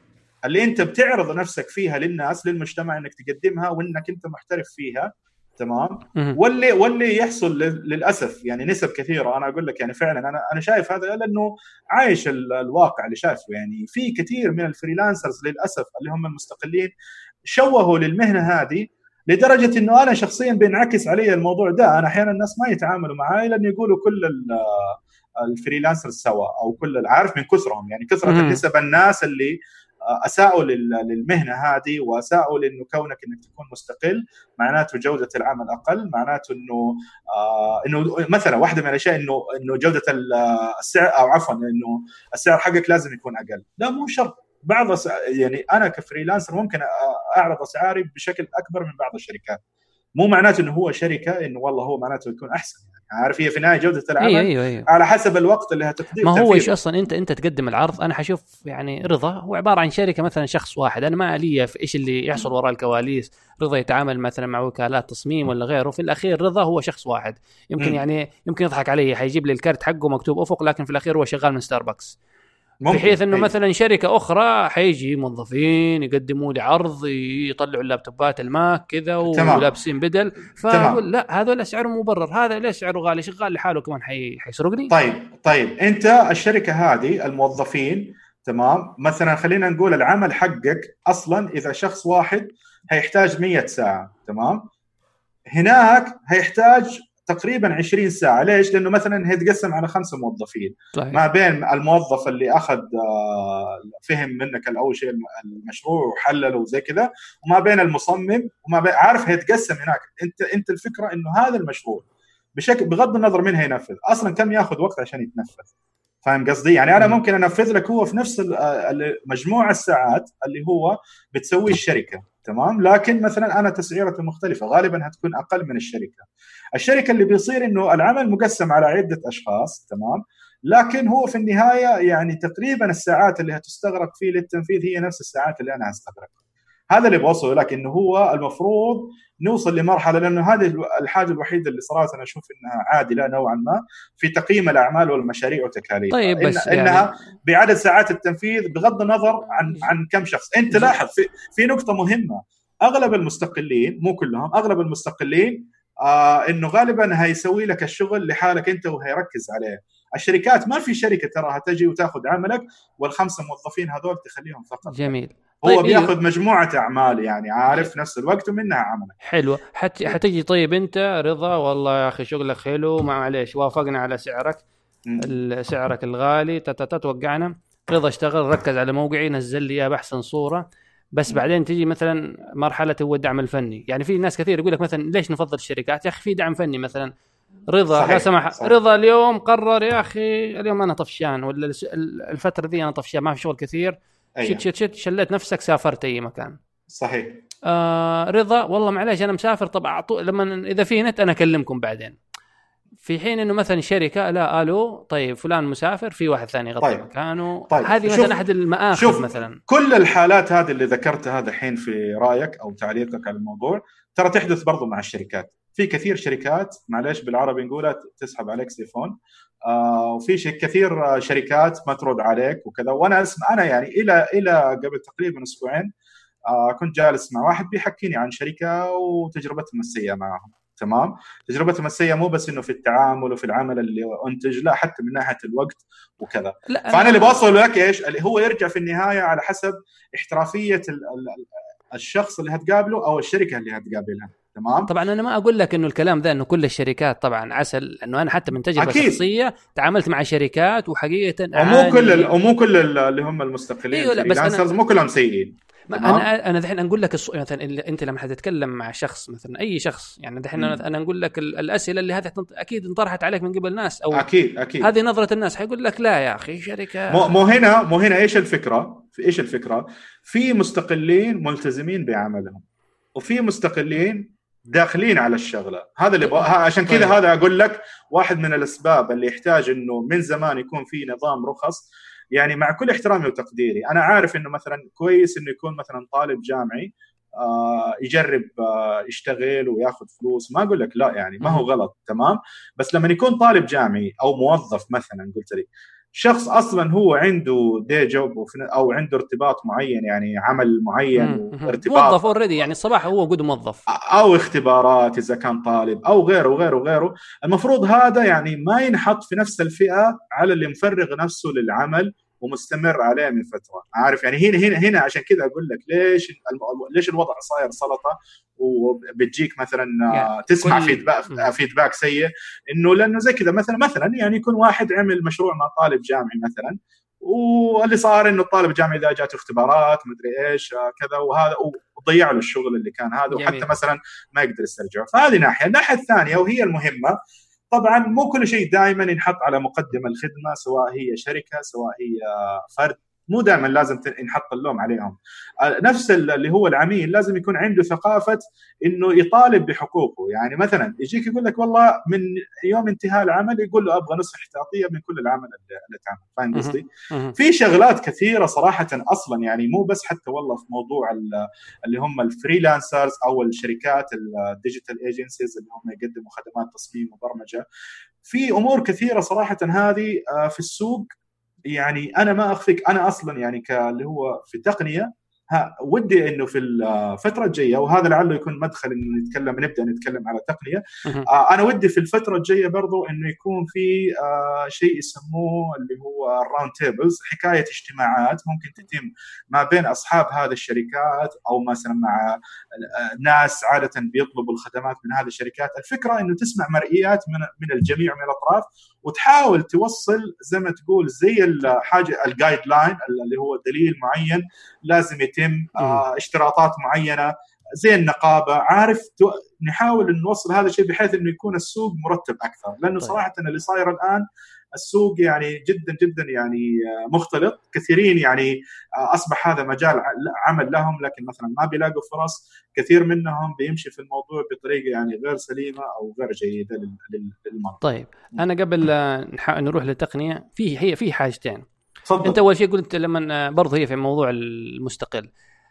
اللي أنت بتعرض نفسك فيها للناس للمجتمع إنك تقدمها وإنك أنت محترف فيها. تمام؟ واللي واللي يحصل للأسف يعني نسب كثيرة. أنا أقول لك يعني فعلا أنا أنا شايف هذا لأنه عايش الواقع اللي شايفه. يعني في كثير من الفريلانسرز للأسف اللي هم المستقلين شوهوا للمهنة هذه لدرجة إنه أنا شخصيا بينعكس علي الموضوع ده. أنا أحيانا الناس ما يتعاملوا معي لأنه يقولوا كل الفريلانسر سوا أو كل عارف من كثرهم. يعني كثرة نسب الناس اللي أساءوا للمهنة هذه وأساءوا لإنه كونك إنك تكون مستقل معناته جودة العمل أقل. معناته إنه آه إنه مثلا واحدة من الأشياء إنه إنه جودة السعر أو عفوا إنه السعر حقك لازم يكون أقل. لا مو شرط. بعض يعني أنا ك freelancer ممكن أعرض أسعاري بشكل أكبر من بعض الشركات. مو معناته إنه هو شركة إنه والله هو معناته يكون أحسن. يعني عارف هي في النهايه جودة العمل؟ أيوة أيوة أيوة. على حسب الوقت اللي هتقدم ما هو إيش أصلا أنت أنت تقدم العرض؟ أنا حشوف يعني رضا هو عبارة عن شركة مثلا شخص واحد. أنا ما لي في إيش اللي يحصل وراء الكواليس. رضا يتعامل مثلا مع وكالات تصميم ولا غيره. في الأخير رضا هو شخص واحد. يمكن م. يعني يمكن يضحك علي. حيجيب لي الكارت حقه مكتوب أفق لكن في الأخير هو شغال من ستاربكس بحيث إنه. مثلا شركة أخرى حيجي موظفين يقدموا لي عرض يطلعوا اللابتوبات الماك كذا ولابسين بدل. فأقول لا هذول سعره مبرر هذا ليش سعره غالي شغال لحاله كمان حي... حيسرقني. طيب طيب. أنت الشركة هذه الموظفين تمام. مثلا خلينا نقول العمل حقك أصلا إذا شخص واحد هيحتاج 100 ساعة تمام. هناك هيحتاج تقريبا 20 ساعة. ليش؟ لأنه مثلا هي تقسم على خمسة موظفين. صحيح. ما بين الموظف اللي أخذ آه، فهم منك اول شيء المشروع وحلله وزي كذا وما بين المصمم وما بين عارف هي تقسم هناك. أنت أنت الفكرة إنه هذا المشروع بشكل بغض النظر من هينفذ أصلا كم يأخذ وقت عشان يتنفذ؟ فاهم قصدي؟ يعني أنا ممكن أنفذ لك هو في نفس مجموع الساعات اللي هو بتسويه الشركة. تمام؟ لكن مثلا أنا تسعيرته مختلفة غالبا هتكون أقل من الشركة. الشركة اللي بيصير إنه العمل مقسم على عدة أشخاص تمام؟ لكن هو في النهاية يعني تقريبا الساعات اللي هتستغرق فيه للتنفيذ هي نفس الساعات اللي أنا هستغرقها. هذا اللي بوصله لك انه هو المفروض نوصل لمرحلة لأنه هذه الحاجة الوحيدة اللي صراحة أنا أشوف إنها عادلة نوعا ما في تقييم الأعمال والمشاريع وتكاليفها طيب بس إن يعني... انها بعدد ساعات التنفيذ بغض النظر عن عن كم شخص. أنت لاحظ في, في نقطة مهمة. أغلب المستقلين مو كلهم أغلب المستقلين آه إنه غالبا هيسوي لك الشغل لحالك أنت وهيركز عليه. الشركات ما في شركة تراها تجي وتاخذ عملك والخمسة موظفين هذول تخليهم فقط. جميل. هو طيب بياخذ إيه؟ مجموعة أعمال يعني عارف نفس الوقت ومنها عملك حلو. حت... حتجي طيب أنت رضا والله يا أخي شغلك حلو معليش وافقنا على سعرك. سعرك الغالي توقعنا. رضا اشتغل ركز على موقعي نزل لي إياه بأحسن صورة. بس بعدين تجي مثلا مرحلة هو الدعم الفني. يعني في ناس كثير يقول لك مثلا ليش نفضل الشركات؟ يا أخي في دعم فني مثلا. رضا صحيح. لا سمح صحيح. رضا اليوم قرر يا أخي اليوم أنا طفشان ولا الفترة دي أنا طفشان ما في شغل كثير. أيه. شت شت شت شليت نفسك سافرت أي مكان صحيح آه رضا والله معليش أنا مسافر طب أعطو لما إذا في نت أنا أكلمكم بعدين في حين إنه مثلا شركة لا ألو طيب فلان مسافر في واحد ثاني يغطي طيب. مكانه طيب. هذه مثلا أحد المآخذ شوف مثلا كل الحالات هذه اللي ذكرتها الحين في رأيك أو تعليقك على الموضوع ترى تحدث برضو مع الشركات في كثير شركات معلش بالعربي نقولها تسحب عليك تليفون آه وفي كثير شركات ما ترد عليك وكذا. وأنا أسمع أنا يعني إلى إلى قبل تقريبا أسبوعين آه كنت جالس مع واحد بيحكيني عن شركة وتجربتهم السيئة معهم. تمام؟ تجربتهم السيئة مو بس إنه في التعامل وفي العمل اللي أنتج لا حتى من ناحية الوقت وكذا. لا فأنا اللي بوصل لك إيش؟ اللي هو يرجع في النهاية على حسب احترافية الشخص اللي هتقابله أو الشركة اللي هتقابلها. تمام؟ طبعا أنا ما أقول لك إنه الكلام ذا إنه كل الشركات طبعا عسل إنه أنا حتى من تجربة أكيد. شخصية تعاملت مع شركات وحقيقة ومو كل ومو كل اللي هم المستقلين إيوه لا بس أنا... مو كلهم سيئين. أنا أنا دحين أقول لك الص... مثلا إنت لما حتتكلم مع شخص مثلا أي شخص يعني دحين أنا أقول لك الأسئلة اللي هذه أكيد انطرحت عليك من قبل ناس أو أكيد أكيد. هذه نظرة الناس حيقول لك لا يا أخي شركة. مو, مو هنا مو هنا. إيش الفكرة؟ في إيش الفكرة؟ في مستقلين ملتزمين بعملهم وفي مستقلين داخلين على الشغلة. هذا اللي بقى عشان كذا طيب. هذا أقول لك واحد من الأسباب اللي يحتاج إنه من زمان يكون في نظام رخص يعني مع كل احترامي وتقديري أنا عارف إنه مثلا كويس إنه يكون مثلا طالب جامعي آه يجرب آه يشتغل وياخذ فلوس. ما أقول لك لا يعني ما هو غلط تمام؟ بس لما يكون طالب جامعي أو موظف مثلا قلت لي شخص أصلا هو عنده day job أو عنده ارتباط معين يعني عمل معين ارتباط موظف already يعني الصباح هو قد موظف. أو اختبارات إذا كان طالب أو غيره وغيره وغيره المفروض هذا يعني ما ينحط في نفس الفئة على اللي مفرغ نفسه للعمل. ومستمر عليه من فترة. عارف؟ يعني هنا هنا هنا عشان كذا أقول لك ليش ليش الوضع صاير سلطة؟ وبتجيك مثلا يعني تسمع feedback feedback سيء. إنه لأنه زي كذا مثلا مثلا يعني يكون واحد عمل مشروع مع طالب جامعي مثلا واللي صار إنه الطالب الجامعي إذا جاته اختبارات مدري إيش كذا وهذا وضيع له الشغل اللي كان هذا وحتى مثلا ما يقدر يسترجعه. فهذه ناحية، الناحية الثانية وهي المهمة طبعا مو كل شيء دائما ينحط على مقدم الخدمة سواء هي شركة سواء هي فرد. مو دائما لازم ينحط اللوم عليهم. آه، نفس اللي هو العميل لازم يكون عنده ثقافة إنه يطالب بحقوقه. يعني مثلا يجيك يقول لك والله من يوم انتهاء العمل يقول له أبغى نسخه احتياطية من كل العمل اللي تعمل. فاهم قصدي؟ في شغلات كثيرة صراحة أصلا يعني مو بس حتى والله في موضوع اللي هم ال freelancers أو الشركات ال digital agencies اللي هم يقدموا خدمات تصميم وبرمجة. في أمور كثيرة صراحة هذه آه، في السوق يعني أنا ما أخفيك أنا أصلا يعني كاللي هو في التقنيه ودي إنه في الفترة الجاية وهذا لعله يكون مدخل إنه نتكلم نبدأ نتكلم على تقنية. آه أنا ودي في الفترة الجاية برضو إنه يكون في آه شيء يسموه اللي هو ال round tables حكاية اجتماعات. ممكن تتم ما بين أصحاب هذه الشركات أو مثلا مع آه، ناس عادة بيطلبوا الخدمات من هذه الشركات. الفكرة إنه تسمع مرئيات من من الجميع من الأطراف وتحاول توصل زي ما تقول زي الحاجة ال guideline اللي هو دليل معين لازم يتم آه اشتراطات معينة زي النقابه عارف نحاول نوصل هذا الشيء بحيث إنه يكون السوق مرتب أكثر. لأنه طيب. صراحة اللي صاير الآن السوق يعني جدا جدا يعني آه، مختلط. كثيرين يعني آه، أصبح هذا مجال عمل لهم. لكن مثلا ما بيلاقوا فرص كثير منهم بيمشي في الموضوع بطريقة يعني غير سليمة أو غير جيدة للمرضى. طيب. أنا قبل نروح للتقنية في هي في حاجتين. فضل. أنت أول شيء قلت لما برضه هي في موضوع المستقل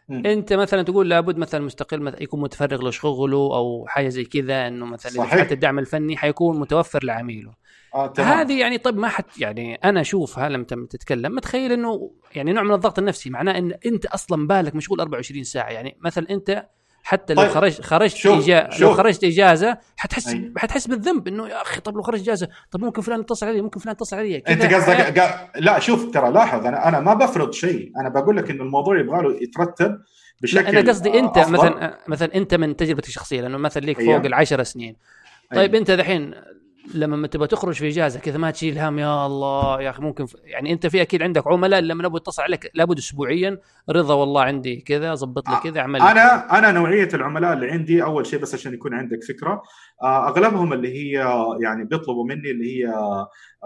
م. أنت مثلا تقول لابد مثلا مستقل يكون متفرغ لشغله أو حاجة زي كذا إنه مثلا صحيح. حتى الدعم الفني حيكون متوفر لعميله آه هذه يعني طيب ما حد يعني أنا اشوفها لما تتكلم متخيل إنه يعني نوع من الضغط النفسي معناه إن أنت أصلا بالك مشغول 24 ساعة يعني مثلا أنت حتى لو طيب. خرجت خرجت شوف. إجا... شوف. لو خرجت إجازة حتحس أي. حتحس بالذنب إنه يا أخي طب لو خرجت إجازة طب ممكن فلان يتصل علي ممكن فلان يتصل علي أنت قصدك قا... لا شوف ترى لاحظ أنا أنا ما بفرض شيء أنا بقول لك إنه الموضوع يبغى له يترتب بشكل أنا قصدي أنت أفضل. مثلا مثلا أنت من تجربتك الشخصية لأنه مثلا ليك فوق العشر سنين طيب أيه. أنت دحين لما تبغى تخرج في إجازة كذا ما تشيل هم يا الله يا أخي ممكن ف... يعني أنت في أكيد عندك عملاء لما نبغى يتصل عليك لابد اسبوعيا رضا والله عندي كذا ظبط لي كذا اعمل أنا أنا نوعية العملاء اللي عندي أول شيء بس عشان يكون عندك فكرة آه، أغلبهم اللي هي يعني بيطلبوا مني اللي هي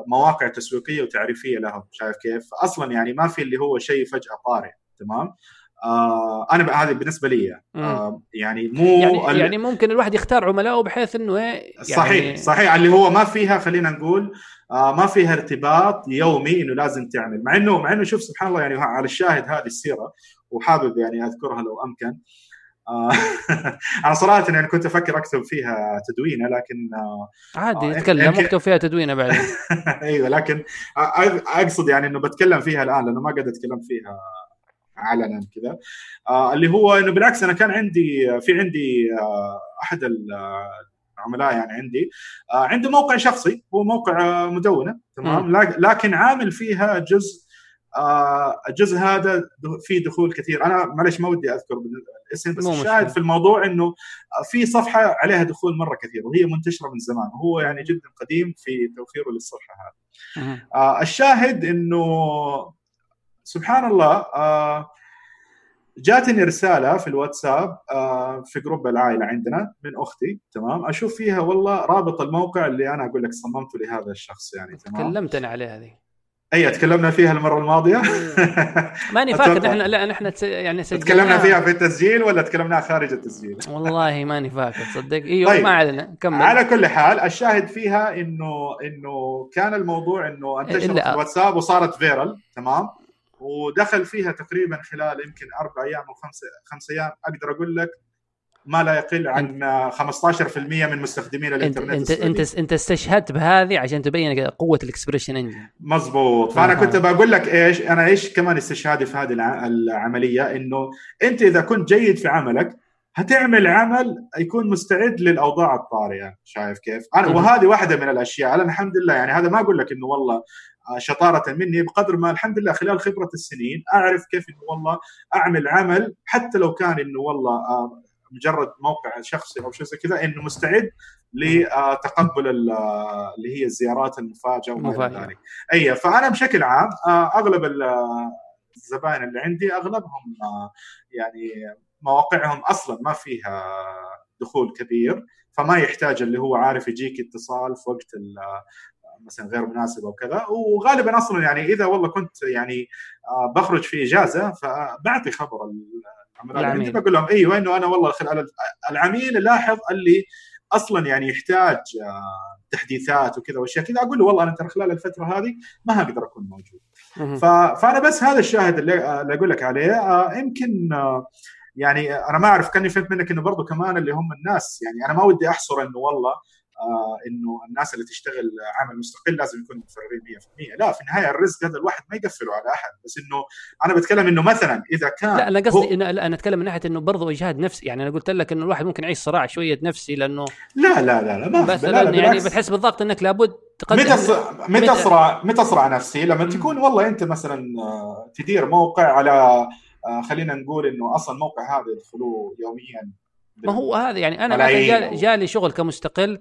مواقع تسويقية وتعريفية لهم شايف كيف؟ أصلا يعني ما في اللي هو شيء فجأة طارئ تمام؟ آه أنا هذه بالنسبة لي آه يعني مو يعني, يعني ممكن الواحد يختار عملائه بحيث إنه يعني صحيح صحيح اللي هو ما فيها خلينا نقول آه ما فيها ارتباط يومي إنه لازم تعمل. مع إنه مع إنه شوف سبحان الله يعني على الشاهد هذه السيرة وحابب يعني أذكرها لو أمكن. أنا صراحة يعني كنت أفكر أكتب فيها تدوينة لكن عادي اتكلم اكتب فيها تدوينة بعدين. إيوه لكن أقصد يعني إنه بتكلم فيها الآن لأنه ما قد أتكلم فيها علنا كذا. آه اللي هو إنه بالعكس أنا كان عندي في عندي آه أحد العملاء يعني عندي. آه عنده موقع شخصي هو موقع آه مدونة تمام؟ لكن عامل فيها جزء آه الجزء هذا فيه دخول كثير. أنا معلش ما ودي أذكر الاسم بس الشاهد في الموضوع إنه في صفحة عليها دخول مرة كثير وهي منتشرة من زمان وهو يعني جدا قديم في توفيره للصفحة هذه. آه الشاهد إنه سبحان الله آه جاتني رسالة في الواتساب آه في جروب العائلة عندنا من أختي تمام؟ أشوف فيها والله رابط الموقع اللي أنا أقول لك صممته لهذا الشخص يعني تمام؟ تكلمتني عليها هذه. أي تكلمنا فيها المرة الماضية؟ ماني فاكر نحن لا نحن يعني سجلنا تكلمنا فيها في التسجيل ولا تكلمناها خارج التسجيل؟ والله ماني فاكر تصدق أيوه طيب. ما علينا. كمل. على كل حال الشاهد فيها انه إنه كان الموضوع إنه أنتشرت في الواتساب وصارت viral تمام؟ ودخل فيها تقريبا خلال يمكن أربع أيام أو خمس خمس أيام. أقدر أقول لك ما لا يقل عن 15% من مستخدمين الإنترنت انت أنت انت, أنت استشهدت بهذه عشان تبين قوة ال ExpressionEngine مزبوط فأنا. كنت بقول لك إيش أنا إيش كمان استشهادي في هذه العملية؟ إنه أنت إذا كنت جيد في عملك هتعمل عمل يكون مستعد للأوضاع الطارئة. شايف كيف؟ أنا وهذه واحدة من الأشياء. أنا الحمد لله يعني هذا ما أقول لك إنه والله شطارة مني بقدر ما الحمد لله خلال خبرة السنين أعرف كيف إنه والله أعمل عمل حتى لو كان إنه والله آه، مجرد موقع شخصي أو شيء زي كذا إنه مستعد لتقبل اللي هي الزيارات المفاجئه وما إلى ذلك. أي فأنا بشكل عام آه، أغلب الزبائن اللي عندي أغلبهم يعني مواقعهم أصلا ما فيها دخول كبير فما يحتاج اللي هو عارف يجيك اتصال في وقت مثلا غير مناسبه وكذا وغالبا أصلا يعني إذا والله كنت يعني آه، بخرج في إجازة فبعطي خبر العملاء عندي بقول لهم أيوه انه أنا والله العميل لاحظ اللي أصلا يعني يحتاج آه، تحديثات وكذا وأشياء كذا. أقول له والله أنا ترى خلال الفترة هذه ما هقدر أكون موجود. فأنا بس هذا الشاهد اللي, اللي أقول لك عليه. آه، يمكن يعني أنا ما أعرف كأني فهمت منك إنه برضه كمان اللي هم الناس يعني أنا ما ودي أحصر إنه والله آه إنه الناس اللي تشتغل عمل مستقل لازم يكونوا متفرغين 100% لا في النهاية الرزق هذا الواحد ما يقفله على أحد بس إنه أنا بتكلم إنه مثلا إذا كان لا أنا قصدي إن أنا أتكلم من ناحية إنه برضه إجهاد نفسي. يعني أنا قلت لك إنه الواحد ممكن يعيش صراع شوية نفسي لأنه لا لا لا لا ما بس لا لا يعني بتحس بالضغط إنك لابد تقدم متى. متى اصرع متى اصرع نفسي؟ لما تكون والله أنت مثلا آه، تدير موقع على آه، خلينا نقول إنه أصلا الموقع هذا يدخلوه يوميا ما هو هذا يعني أنا مثلا جالي شغل كمستقل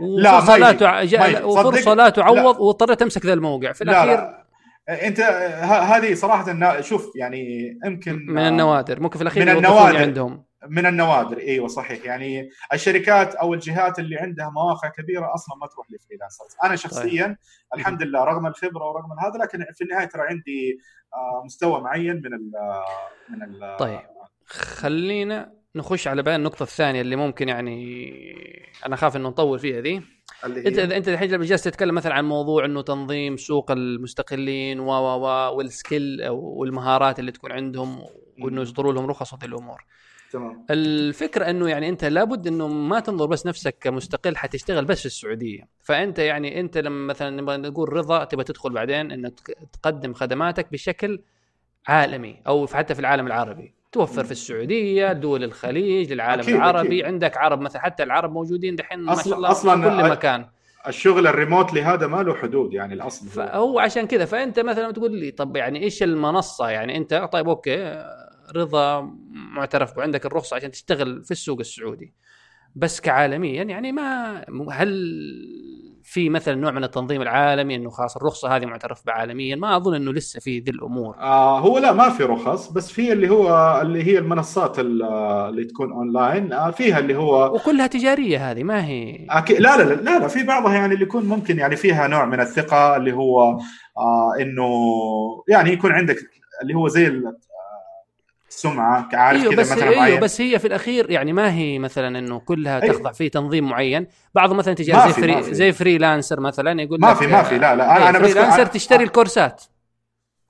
وفرصة لا, لا تع... وفرصة لا تعوض واضطريت أمسك ذا الموقع. في الاخير لا. لا. أنت هذه صراحة شوف يعني يمكن من النوادر. ممكن في الأخير من النوادر. عندهم. من النوادر. إيوه صحيح. يعني الشركات أو الجهات اللي عندها مواقع كبيرة أصلا ما تروح ل freelancers أنا شخصيا طيب. الحمد لله رغم الخبرة ورغم هذا لكن في النهاية ترى عندي آه، مستوى معين من ال من ال طيب. خلينا نخش على بقى النقطة الثانية اللي ممكن يعني أنا أخاف إنه نطول فيها ذي. أنت أنت الحين لما جالس تتكلم مثلا عن موضوع إنه تنظيم سوق المستقلين و و و والسكيل والمهارات اللي تكون عندهم وإنه يصدروا لهم رخص وهذه الأمور. تمام. الفكرة إنه يعني أنت لابد إنه ما تنظر بس نفسك كمستقل حتشتغل بس في السعودية. فأنت يعني أنت لما مثلا نبغى نقول رضا تبغى تدخل بعدين إنك تقدم خدماتك بشكل عالمي أو حتى في العالم العربي. توفر في السعودية دول الخليج للعالم أكيد العربي أكيد. عندك عرب مثلا حتى العرب موجودين دحين ما شاء الله أصلاً في كل مكان. الشغل ال remotely هذا ما له حدود يعني الأصل فهو عشان كذا فأنت مثلا تقول لي طب يعني إيش المنصة؟ يعني أنت طيب أوكي رضا معترف وعندك الرخصة عشان تشتغل في السوق السعودي. بس كعالميا يعني ما هل في مثلا نوع من التنظيم العالمي إنه خلاص الرخصة هذه معترف بها عالميا ما أظن إنه لسه في ذي الأمور. آه هو لا ما في رخص بس في اللي هو اللي هي المنصات اللي تكون أونلاين آه فيها اللي هو وكلها تجارية هذه ما هي. أكيد لا لا لا لا في بعضها يعني اللي يكون ممكن يعني فيها نوع من الثقة اللي هو آه إنه يعني يكون عندك اللي هو زي سمعة كعارف أيوه كذا بس مثلا إيوه بس هي في الأخير يعني ما هي مثلا إنه كلها أيوه. تخضع في تنظيم معين. بعض مثلا تجي زي free زي freelancer مثلا يقول ما في ما في. لا لا أنا, أنا بس freelancer تشتري الكورسات.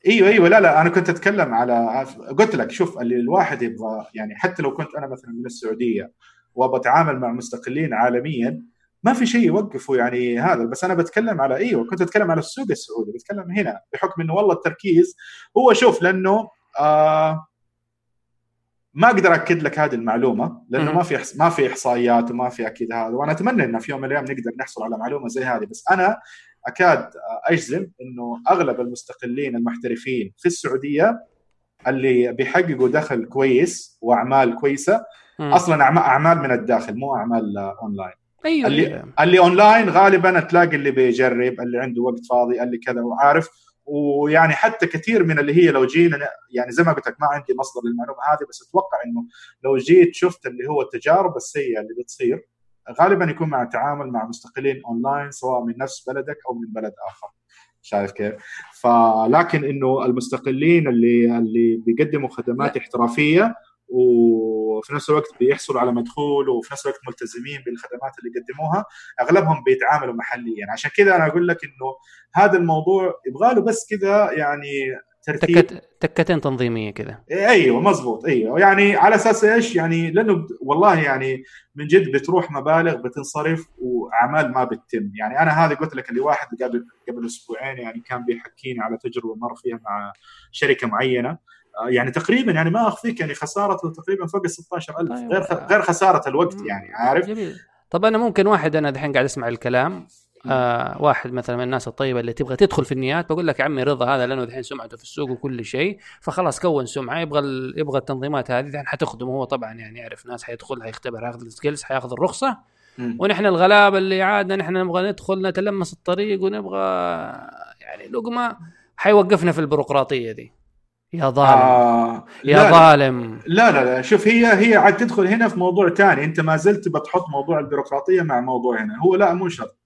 إيوه إيوه لا لا أنا كنت أتكلم على قلت لك شوف اللي الواحد يبغى يعني حتى لو كنت أنا مثلا من السعودية وأبغى أتعامل مع مستقلين عالميا ما في شيء يوقفه يعني هذا. بس أنا بتكلم على إيوه كنت أتكلم على السوق السعودي بتكلم هنا بحكم إنه والله التركيز هو شوف لأنه آه ما أقدر أكد لك هذه المعلومة لأنه ما في ما في إحصائيات وما في أكيد هذا وأنا أتمنى انه في يوم من الأيام نقدر نحصل على معلومة زي هذه بس أنا أكاد أجزم إنه أغلب المستقلين المحترفين في السعودية اللي بيحققوا دخل كويس وأعمال كويسة مم. أصلا أعمال من الداخل مو أعمال أونلاين أيوه اللي. اللي أونلاين غالبا تلاقي اللي بيجرب اللي عنده وقت فاضي اللي كذا وعارف ويعني حتى كثير من اللي هي لو جينا يعني زي ما قلت لك ما عندي مصدر للمعلومة هذه بس أتوقع إنه لو جيت شفت اللي هو التجارب السيئة اللي بتصير غالبا يكون مع تعامل مع مستقلين أونلاين سواء من نفس بلدك أو من بلد آخر شايف كيف؟ فلكن إنه المستقلين اللي اللي بيقدموا خدمات احترافية وفي نفس الوقت بيحصلوا على مدخول وفي نفس الوقت ملتزمين بالخدمات اللي يقدموها أغلبهم بيتعاملوا محليا. عشان كذا أنا أقول لك إنه هذا الموضوع يبغى له بس كذا يعني ترتيب. تكت تكتين تنظيمية كذا أيوه مزبوط أيوه. يعني على أساس إيش؟ يعني لأنه والله يعني من جد بتروح مبالغ بتنصرف وأعمال ما بتتم. يعني أنا هذا قلت لك اللي واحد قبل قبل أسبوعين يعني كان بيحكيني على تجربة مر فيها مع شركة معينة. آه، يعني تقريبا يعني ما أخفيك يعني خسارته تقريبا فوق ال 16000 طيب. غير غير خسارة الوقت يعني عارف؟ جميل. طب أنا ممكن واحد أنا دحين قاعد أسمع الكلام آه واحد مثلا من الناس الطيبة اللي تبغى تدخل في النيات بقول لك يا عمي رضا هذا لأنه الحين سمعته في السوق وكل شيء فخلاص كون سمعة يبغى ال- يبغى التنظيمات هذه الحين حتخدمه هو طبعا يعني يعرف ناس حيدخل حيختبر حياخذ السكيلز حياخذ الرخصة. مم. ونحن الغلابه اللي عادنا نحن نبغى ندخل نتلمس الطريق ونبغى يعني لقمة حيوقفنا في البيروقراطية دي. يا ظالم. آه يا لا. ظالم. لا لا لا. شوف هي هي عاد تدخل هنا في موضوع ثاني انت ما زلت بتحط موضوع البيروقراطية مع موضوع هنا. هو لا مو شرط.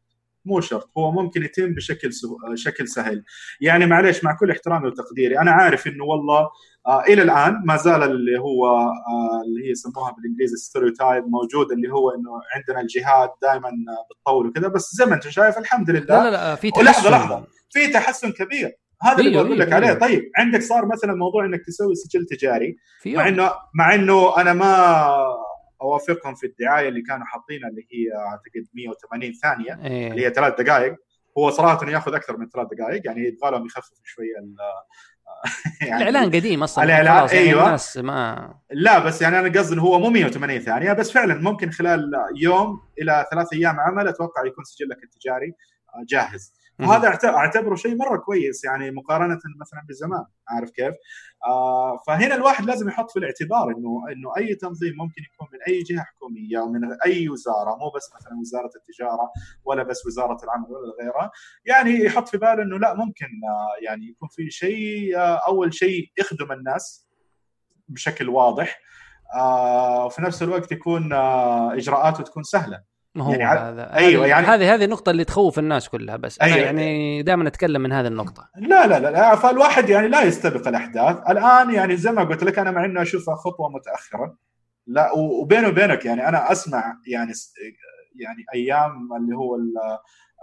مو شرط. هو ممكن يتم بشكل سه... شكل سهل. يعني معلش مع كل احترامي وتقديري أنا عارف إنه والله آه إلى الآن ما زال اللي هو آه اللي هي يسموها بالإنجليزي ستيريوتايب موجود اللي هو إنه عندنا الجهاد دائما بتطول وكذا. بس زي ما أنت شايف الحمد لله. لا لا لا في تحسن. لحظة. في تحسن كبير. هذا اللي أيوه، بقول لك أيوه، عليه أيوه. طيب عندك صار مثلا موضوع إنك تسوي سجل تجاري مع انه مع إنه أنا ما أوافقهم في الدعاية اللي كانوا حاطينها اللي هي أعتقد 180 ثانية اللي إيه. هي ثلاث دقائق هو صراحة انه ياخذ أكثر من ثلاث دقائق يعني يبغى لهم يخففوا شوية يعني الإعلان قديم أصلا الإعلان، خلاص يعني أيوة. الناس ما لا بس يعني أنا قصدي هو مو 180 ثانية بس فعلا ممكن خلال يوم إلى ثلاث أيام عمل أتوقع يكون سجلك التجاري آه، جاهز وهذا أعتبره شيء مرة كويس يعني مقارنة مثلا بزمان عارف كيف؟ آه فهنا الواحد لازم يحط في الاعتبار انه إنه أي تنظيم ممكن يكون من أي جهة حكومية أو من أي وزارة مو بس مثلا وزارة التجارة ولا بس وزارة العمل ولا غيرها يعني يحط في باله إنه لا ممكن آه يعني يكون في شيء آه أول شيء يخدم الناس بشكل واضح آه وفي نفس الوقت يكون آه إجراءاته تكون سهلة ما هو يعني يعني ع- هذا. هذه يعني- هذه هذه النقطة اللي تخوف الناس كلها بس. أنا أيوة. يعني دائما أتكلم من هذه النقطة. لا لا لا, فالواحد يعني لا يستبق الأحداث. الآن يعني زي ما قلت لك أنا مع إنه أشوفها خطوة متأخرة. لا وبيني وبينك يعني أنا أسمع يعني يعني أيام اللي هو ال-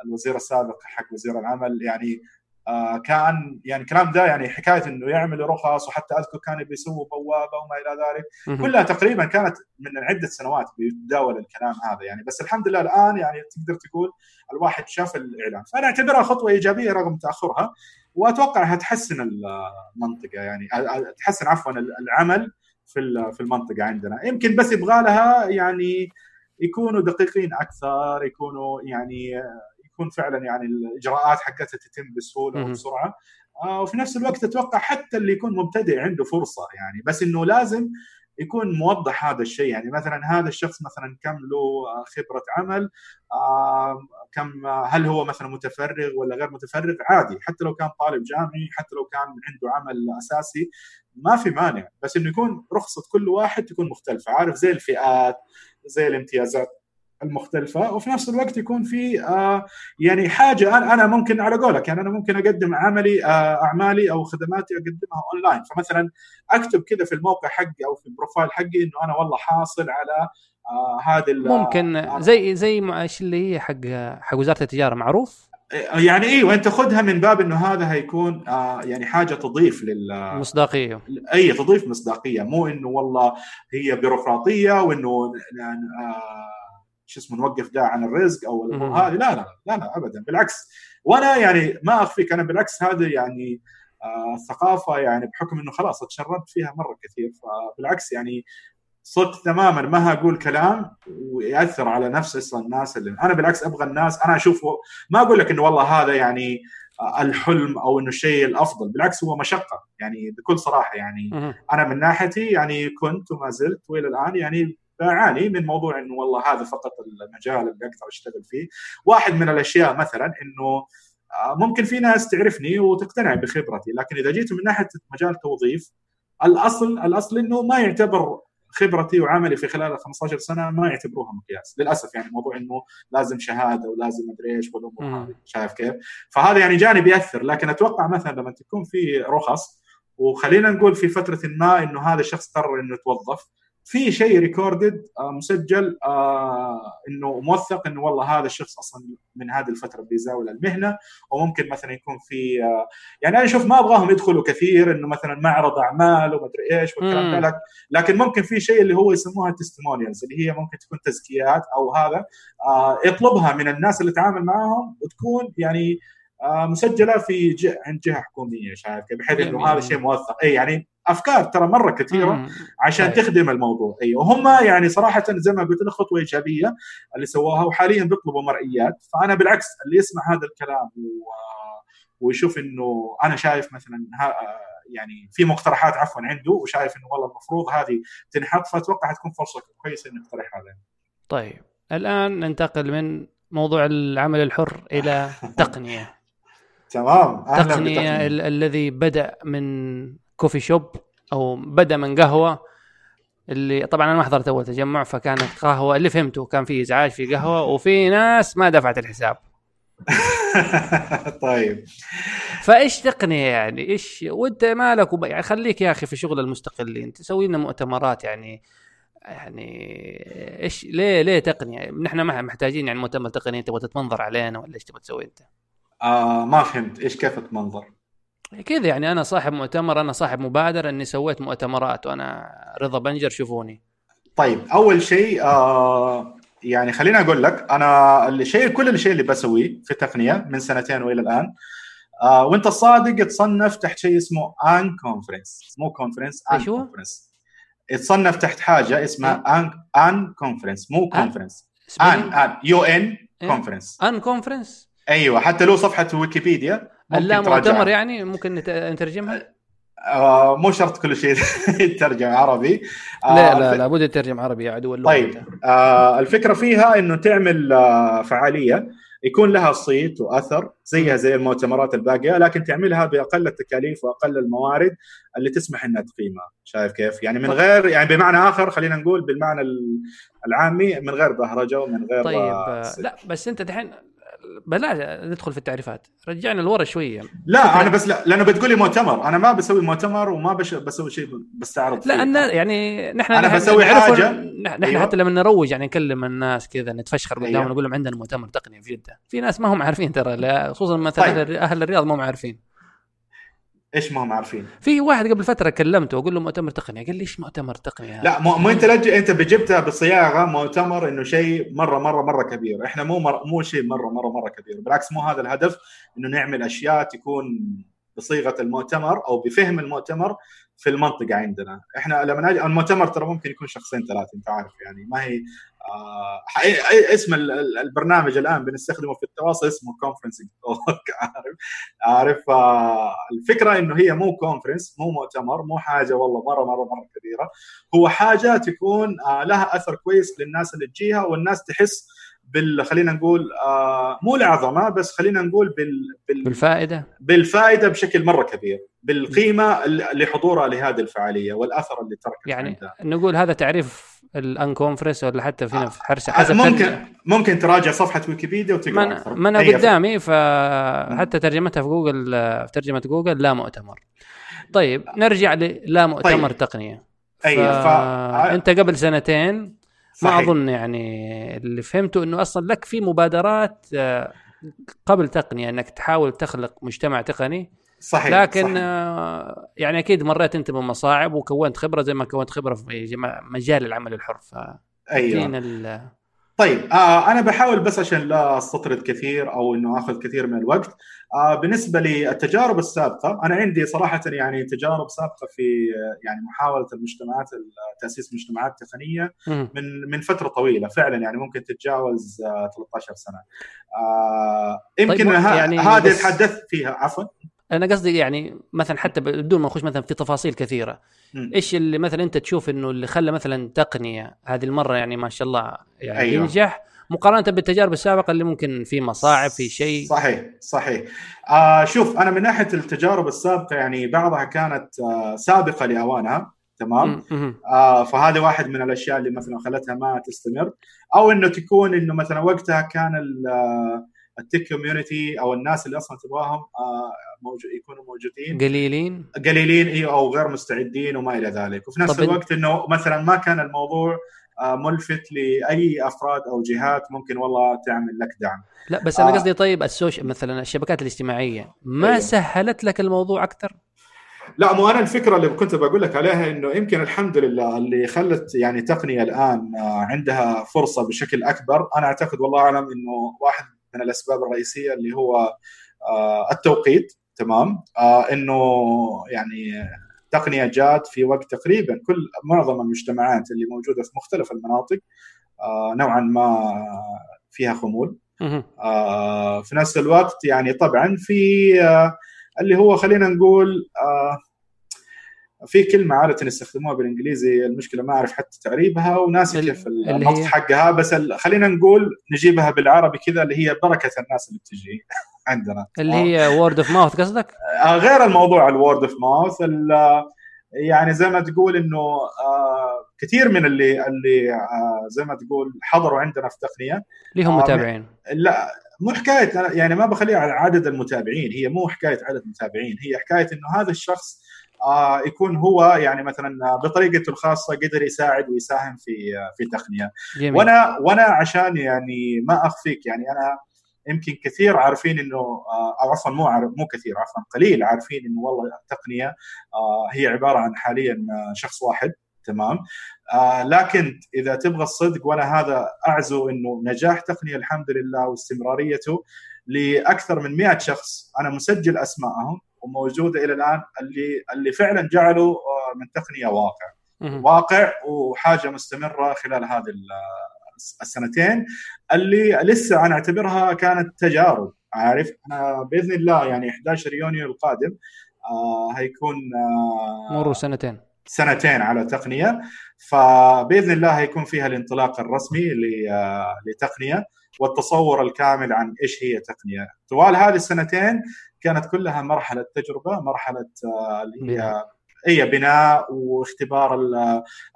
الوزير السابق حق وزير العمل يعني آه كان يعني الكلام ده يعني حكاية إنه يعمل رخص وحتى أذكر كانوا بيسووا بوابة وما إلى ذلك. كلها تقريبا كانت من عدة سنوات بيتداول الكلام هذا. يعني بس الحمد لله الآن يعني تقدر تقول الواحد شاف الإعلان. فأنا أعتبرها خطوة إيجابية رغم تأخرها وأتوقع هتحسن المنطقة يعني تحسن عفوا العمل في في المنطقة عندنا. يمكن بس يبغى لها يعني يكونوا دقيقين أكثر يكونوا يعني يكون فعلا يعني الإجراءات حقتها تتم بسهولة. وبسرعة. آه، وفي نفس الوقت أتوقع حتى اللي يكون مبتدئ عنده فرصة يعني بس إنه لازم يكون موضح هذا الشيء. يعني مثلا هذا الشخص مثلا كم له آه، خبرة عمل آه، كم آه، هل هو مثلا متفرغ ولا غير متفرغ؟ عادي حتى لو كان طالب جامعي حتى لو كان عنده عمل أساسي ما في مانع. بس إنه يكون رخصة كل واحد تكون مختلفة. عارف زي الفئات زي الامتيازات. المختلفة وفي نفس الوقت يكون في آه يعني حاجة أنا أنا ممكن على قولك يعني أنا ممكن أقدم عملي آه أعمالي أو خدماتي أقدمها أونلاين. فمثلا أكتب كذا في الموقع حقي أو في البروفايل حقي إنه أنا والله حاصل على آه ممكن آه، زي زي إيش اللي هي حق حق وزارة التجارة معروف؟ يعني أيوه انت خذها من باب إنه هذا هيكون آه يعني حاجة تضيف لل مصداقية. إي تضيف مصداقية. مو إنه والله هي بيروقراطية وإنه آه شو اسمه نوقف ده عن الرزق أو. هذه لا لا لا لا ابدا بالعكس وأنا يعني ما أخفيك أنا بالعكس هذا يعني آه الثقافه يعني بحكم إنه خلاص اتشربت فيها مرة كثير فبالعكس يعني صدق تماما ما أقول كلام ويأثر على نفس أصلا الناس اللي أنا بالعكس أبغى الناس أنا أشوفه ما أقول لك إنه والله هذا يعني آه، الحلم أو إنه الشيء الأفضل بالعكس هو مشقة يعني بكل صراحة يعني. أنا من ناحيتي يعني كنت وما زلت وإلى الآن يعني بعاني من موضوع إنه والله هذا فقط المجال اللي أقدر أشتغل فيه واحد من الأشياء مثلا إنه آه، ممكن في ناس تعرفني وتقتنع بخبرتي لكن إذا جيت من ناحية مجال توظيف الأصل الأصل إنه ما يعتبر خبرتي وعملي في خلال ال 15 سنة ما يعتبروها مقياس للأسف يعني موضوع إنه لازم شهادة ولازم مدري إيش والأمور. هذه شايف كيف؟ فهذا يعني جانب يأثر لكن أتوقع مثلا لما تكون في رخص وخلينا نقول في فترة ما إنه هذا الشخص قرر إنه يتوظف في شيء ريكوردد آه، مسجل آه، إنه موثق إنه والله هذا الشخص أصلا من هذه الفترة بيزاول المهنة. وممكن مثلا يكون في آه، يعني أنا أشوف ما أبغاهم يدخلوا كثير إنه مثلا معرض أعمال ومدري إيش والكلام ده لكن ممكن في شيء اللي هو يسموها تستمونيالز اللي هي ممكن تكون تزكيات أو هذا يطلبها من الناس اللي تعامل معاهم وتكون يعني مسجلة في جهه عند جهة حكومية شايف بحيث إنه هذا شيء موثق إي يعني أفكار ترى مرة كثيرة مم. عشان طيب. تخدم الموضوع إي وهم يعني صراحة زي ما قلت لك خطوة إيجابية اللي سووها وحاليا بيطلبوا مرئيات فأنا بالعكس اللي يسمع هذا الكلام و... ويشوف إنه أنا شايف مثلا ها يعني في مقترحات عفوا عنده وشايف إنه والله المفروض هذه تنحط فأتوقع تكون فرصة كويسة إنه يقترح هذا. طيب الآن ننتقل من موضوع العمل الحر إلى تقنية. تمام أهلا تقنية الذي بدأ من كوفي شوب أو بدأ من قهوة اللي طبعا أنا ما حضرت أول تجمع فكانت قهوة اللي فهمته كان في إزعاج في قهوة وفي ناس ما دفعت الحساب طيب فإيش تقنية يعني إيش وأنت مالك وب... يعني خليك يا أخي في شغل المستقلين تسوي لنا مؤتمرات يعني يعني إيش ليه ليه تقنية؟ نحن ما محتاجين يعني مؤتمر تقني تبغى تتمنظر علينا ولا إيش تبغى تسوي أنت؟ آه ما فهمت. إيش كيف تمنظر؟ كذا يعني أنا صاحب مؤتمر أنا صاحب مبادره أني سويت مؤتمرات وأنا رضا بنجر شوفوني. طيب أول شيء آه يعني خليني أقول لك أنا الشيء كل الشيء اللي بسويه في التقنية من سنتين وإلى الآن آه وأنت الصادق تصنف تحت شيء اسمه unconference مو conference unconference يتصنف تحت حاجة اسمها un unconference مو conference un un U N conference ان كونفرنس أيوه حتى له صفحة ويكيبيديا لا مؤتمر يعني ممكن نترجمها؟ آه مو شرط كل شيء يترجم عربي. آه لا لا لابد يترجم عربي يا عدو طيب آه الفكرة فيها إنه تعمل آه فعالية. يكون لها صيت وأثر زيها زي المؤتمرات الباقية لكن تعملها بأقل التكاليف وأقل الموارد اللي تسمح إنها تقيمها شايف كيف؟ يعني من طيب. غير يعني بمعنى آخر خلينا نقول بالمعنى العامي من غير بهرجة ومن غير طيب آه لا بس أنت دحين بلا ندخل في التعريفات. رجعنا لورا شوية. لا أنا بس لا لأنه بتقولي مؤتمر. أنا ما بسوي مؤتمر وما بش بسوي شيء بستعرض لا أنا يعني نحن أنا بسوي حاجة. نحن أيوه. حتى لما نروج يعني نكلم الناس كذا نتفشخر قدامهم أيوه. نقول لهم عندنا مؤتمر تقني في جدة. في ناس ما هم عارفين ترى خصوصا مثلا طيب. أهل الرياض ما هم عارفين. إيش ما هم عارفين؟ في واحد قبل فترة كلمته أقول له مؤتمر تقني قال لي إيش مؤتمر تقني؟ لا مو, مو أنت لج... أنت بجبتها بصياغة مؤتمر إنه شيء مره مره مرة كبير، إحنا مو مر... مو شيء مره مره مرة كبير، بالعكس مو هذا الهدف إنه نعمل أشياء تكون بصيغة المؤتمر أو بفهم المؤتمر في المنطقة عندنا. إحنا لما نجي المؤتمر ترى ممكن يكون شخصين ثلاثة أنت عارف يعني. ما هي آه اسم البرنامج الآن بنستخدمه في التواصل اسمه conferencing عارف؟ عارف؟ آه الفكرة إنه هي مو conference مو مؤتمر مو حاجة والله مرة مرة مرة كبيرة. هو حاجة تكون آه لها أثر كويس للناس اللي تجيها والناس تحس بال خلينا نقول آه مو العظمة بس خلينا نقول بال, بال بالفائدة. بالفائدة بشكل مرة كبير بالقيمة لحضورها لهذه الفعالية والأثر اللي تركه يعني عندها. نقول هذا تعريف الان كونفرنس ولا حتى فينا في حرسه حسب ممكن ترجم. ممكن تراجع صفحة ويكيبيديا وتقرأ ما أنا قدامي فحتى ترجمتها في جوجل في ترجمة جوجل لا مؤتمر. طيب نرجع للا مؤتمر طيب. تقنية. أيوه ف... أنت قبل سنتين صحيح. ما أظن يعني اللي فهمته إنه أصلا لك في مبادرات آه، قبل تقنية إنك تحاول تخلق مجتمع تقني صحيح لكن صحيح. آه، يعني أكيد مريت أنت بمصاعب وكونت خبرة زي ما كونت خبرة في مجال العمل الحر ف أيوه طيب آه أنا بحاول بس عشان لا أستطرد كثير أو إنه آخذ كثير من الوقت. آه بالنسبة للتجارب السابقة أنا عندي صراحة يعني تجارب سابقة في يعني محاولة المجتمعات تأسيس مجتمعات تقنية من من فترة طويلة فعلا يعني ممكن تتجاوز آه 13 سنة. آه يمكن طيب يعني هذه تحدثت فيها عفوا. أنا قصدي يعني مثلا حتى بدون ما نخش مثلا في تفاصيل كثيرة. م. إيش اللي مثلا أنت تشوف إنه اللي خلى مثلا تقنية هذه المرة يعني ما شاء الله يعني أيوة. ينجح مقارنة بالتجارب السابقة اللي ممكن في مصاعب في شيء؟ صحيح صحيح. آه شوف أنا من ناحية التجارب السابقة يعني بعضها كانت آه سابقة لأوانها تمام؟ آه فهذا واحد من الأشياء اللي مثلا خلتها ما تستمر. أو إنه تكون إنه مثلا وقتها كان التك كوميونتي أو الناس اللي أصلا تبغاهم موجود يكونوا موجودين. قليلين؟ قليلين أيوه أو غير مستعدين وما إلى ذلك. وفي نفس الوقت إنه مثلا ما كان الموضوع ملفت لأي أفراد أو جهات ممكن والله تعمل لك دعم. لا بس أنا آه. قصدي طيب السوشيال مثلا الشبكات الاجتماعية ما أيوه. سهلت لك الموضوع أكثر؟ لا مو أنا الفكرة اللي كنت بقول لك عليها إنه يمكن الحمد لله اللي خلت يعني تقنية الآن عندها فرصة بشكل أكبر. أنا أعتقد والله أعلم إنه واحد من الأسباب الرئيسية اللي هو التوقيت تمام؟ إنه يعني تقنية جات في وقت تقريبا كل معظم المجتمعات اللي موجودة في مختلف المناطق نوعا ما فيها خمول. في نفس الوقت يعني طبعا في اللي هو خلينا نقول آه في كلمة عادة يستخدموها بالإنجليزي المشكلة ما أعرف حتى تعريبها وناسي كيف النص حقها بس خلينا نقول نجيبها بالعربي كذا اللي هي بركة الناس اللي بتجي عندنا. اللي هي word of mouth قصدك؟ آه غير الموضوع ال word of mouth يعني زي ما تقول إنه آه كثير من اللي اللي آه زي ما تقول حضروا عندنا في تقنية. ليهم آه متابعين. لا مو حكاية يعني ما بخليها على عدد المتابعين هي مو حكاية عدد متابعين هي حكاية إنه هذا الشخص آه يكون هو يعني مثلا بطريقته الخاصة قدر يساعد ويساهم في في تقنية جميل. وأنا وأنا عشان يعني ما أخفيك يعني أنا يمكن كثير عارفين إنه أو عفوا مو مو كثير عفوا قليل عارفين إنه والله التقنية آه هي عبارة عن حاليا شخص واحد تمام آه لكن إذا تبغى الصدق وأنا هذا أعزو إنه نجاح تقنية الحمد لله واستمراريته لأكثر من 100 شخص أنا مسجل اسمائهم وموجودة إلى الآن اللي اللي فعلا جعلوا من تقنية واقع. واقع وحاجة مستمرة خلال هذه السنتين. اللي لسه أنا أعتبرها كانت تجارب عارف؟ أنا بإذن الله يعني 11 يونيو القادم آه هيكون آه مروا سنتين. سنتين على تقنية. فبإذن الله هيكون فيها الانطلاق الرسمي لتقنية. والتصور الكامل عن إيش هي تقنية. طوال هذه السنتين كانت كلها مرحلة تجربة مرحلة اللي هي هي بناء واختبار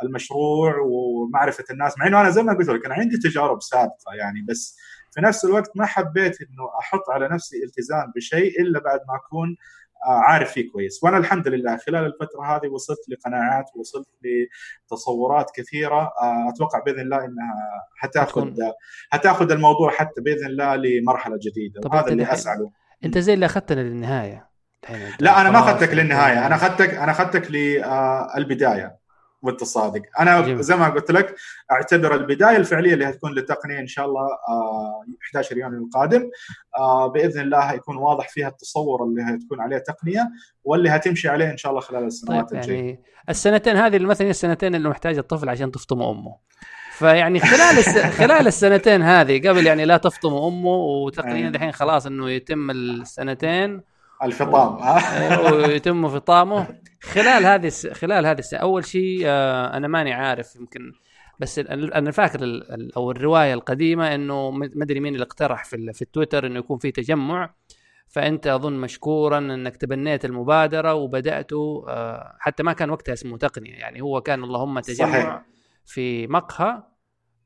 المشروع ومعرفة الناس. مع إنه أنا زي ما قلت لك أنا عندي تجارب سابقة يعني بس في نفس الوقت ما حبيت إنه أحط على نفسي التزام بشيء إلا بعد ما أكون عارف فيه كويس. وأنا الحمد لله خلال الفترة هذه وصلت لقناعات وصلت لتصورات كثيرة. أتوقع بإذن الله إنها حتاخذ حتاخذ الموضوع حتى بإذن الله لمرحلة جديدة وهذا اللي اسعى له أنت زي اللي اخذتنا للنهاية. لا أنا ما أخذتك للنهاية أنا اخذتك أنا أخذتك للبدايه وانت صادق. أنا جميل. زي ما قلت لك أعتبر البداية الفعلية اللي هتكون للتقنيه إن شاء الله 11 يونيو القادم. بإذن الله هيكون واضح فيها التصور اللي هتكون عليه تقنية واللي هتمشي عليه إن شاء الله خلال السنوات طيب الجاية. يعني السنتين هذه مثلا السنتين اللي محتاج الطفل عشان تفطم أمه. فيعني خلال الس... خلال السنتين هذه قبل يعني لا تفطم أمه وتقنيا الحين خلاص إنه يتم السنتين الفطام. ويتم فطامه. خلال هذه الس... خلال هذه السنة أول شيء آه أنا ماني عارف يمكن بس أنا فاكر ال... أو الرواية القديمة إنه ما أدري مين اللي اقترح في ال... في التويتر إنه يكون في تجمع. فأنت أظن مشكورا إنك تبنيت المبادرة وبداتوا آه حتى ما كان وقتها اسمه تقنية. يعني هو كان اللهم تجمع صحيح. في مقهى.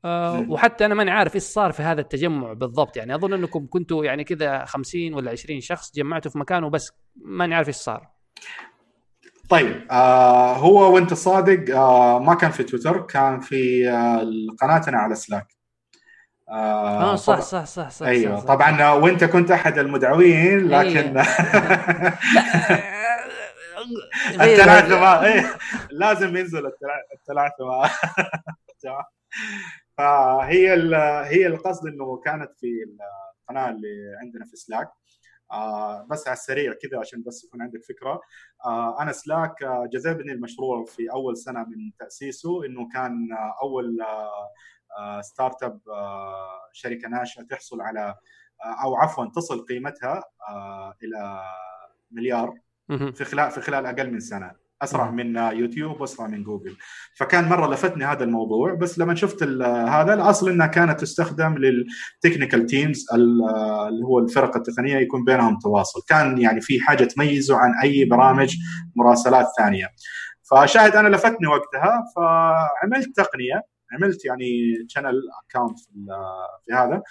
آه وحتى أنا ماني عارف إيش صار في هذا التجمع بالضبط. يعني أظن أنكم كنتوا يعني كذا 50 ولا 20 شخص جمعتوا في مكان وبس ماني عارف إيش صار. طيب آه هو وأنت صادق آه ما كان في تويتر كان في آه قناتنا على سلاك آه, آه صح, صح صح صح أيوه صح. صح طبعا وأنت كنت أحد المدعوين لكن الثلاثه ما إيه. لازم ينزل الثلاثه ما فهي هي القصد إنه كانت في القناة اللي عندنا في سلاك آه بس على السريع كذا عشان بس يكون عندك فكرة. آه أنا Slack آه جذبني المشروع في أول سنة من تأسيسه إنه كان آه أول آه startup آه شركة ناشئة تحصل على آه أو عفوا تصل قيمتها آه إلى مليار في خلال في خلال أقل من سنة. أسرع من يوتيوب وأسرع من جوجل. فكان مرة لفتني هذا الموضوع بس لما شفت هذا الأصل إنها كانت تستخدم لل technical teams اللي هو الفرق التقنية يكون بينهم تواصل. كان يعني في حاجة تميزه عن أي برامج مراسلات ثانية. فشاهد أنا لفتني وقتها فعملت تقنية عملت يعني channel account في هذا.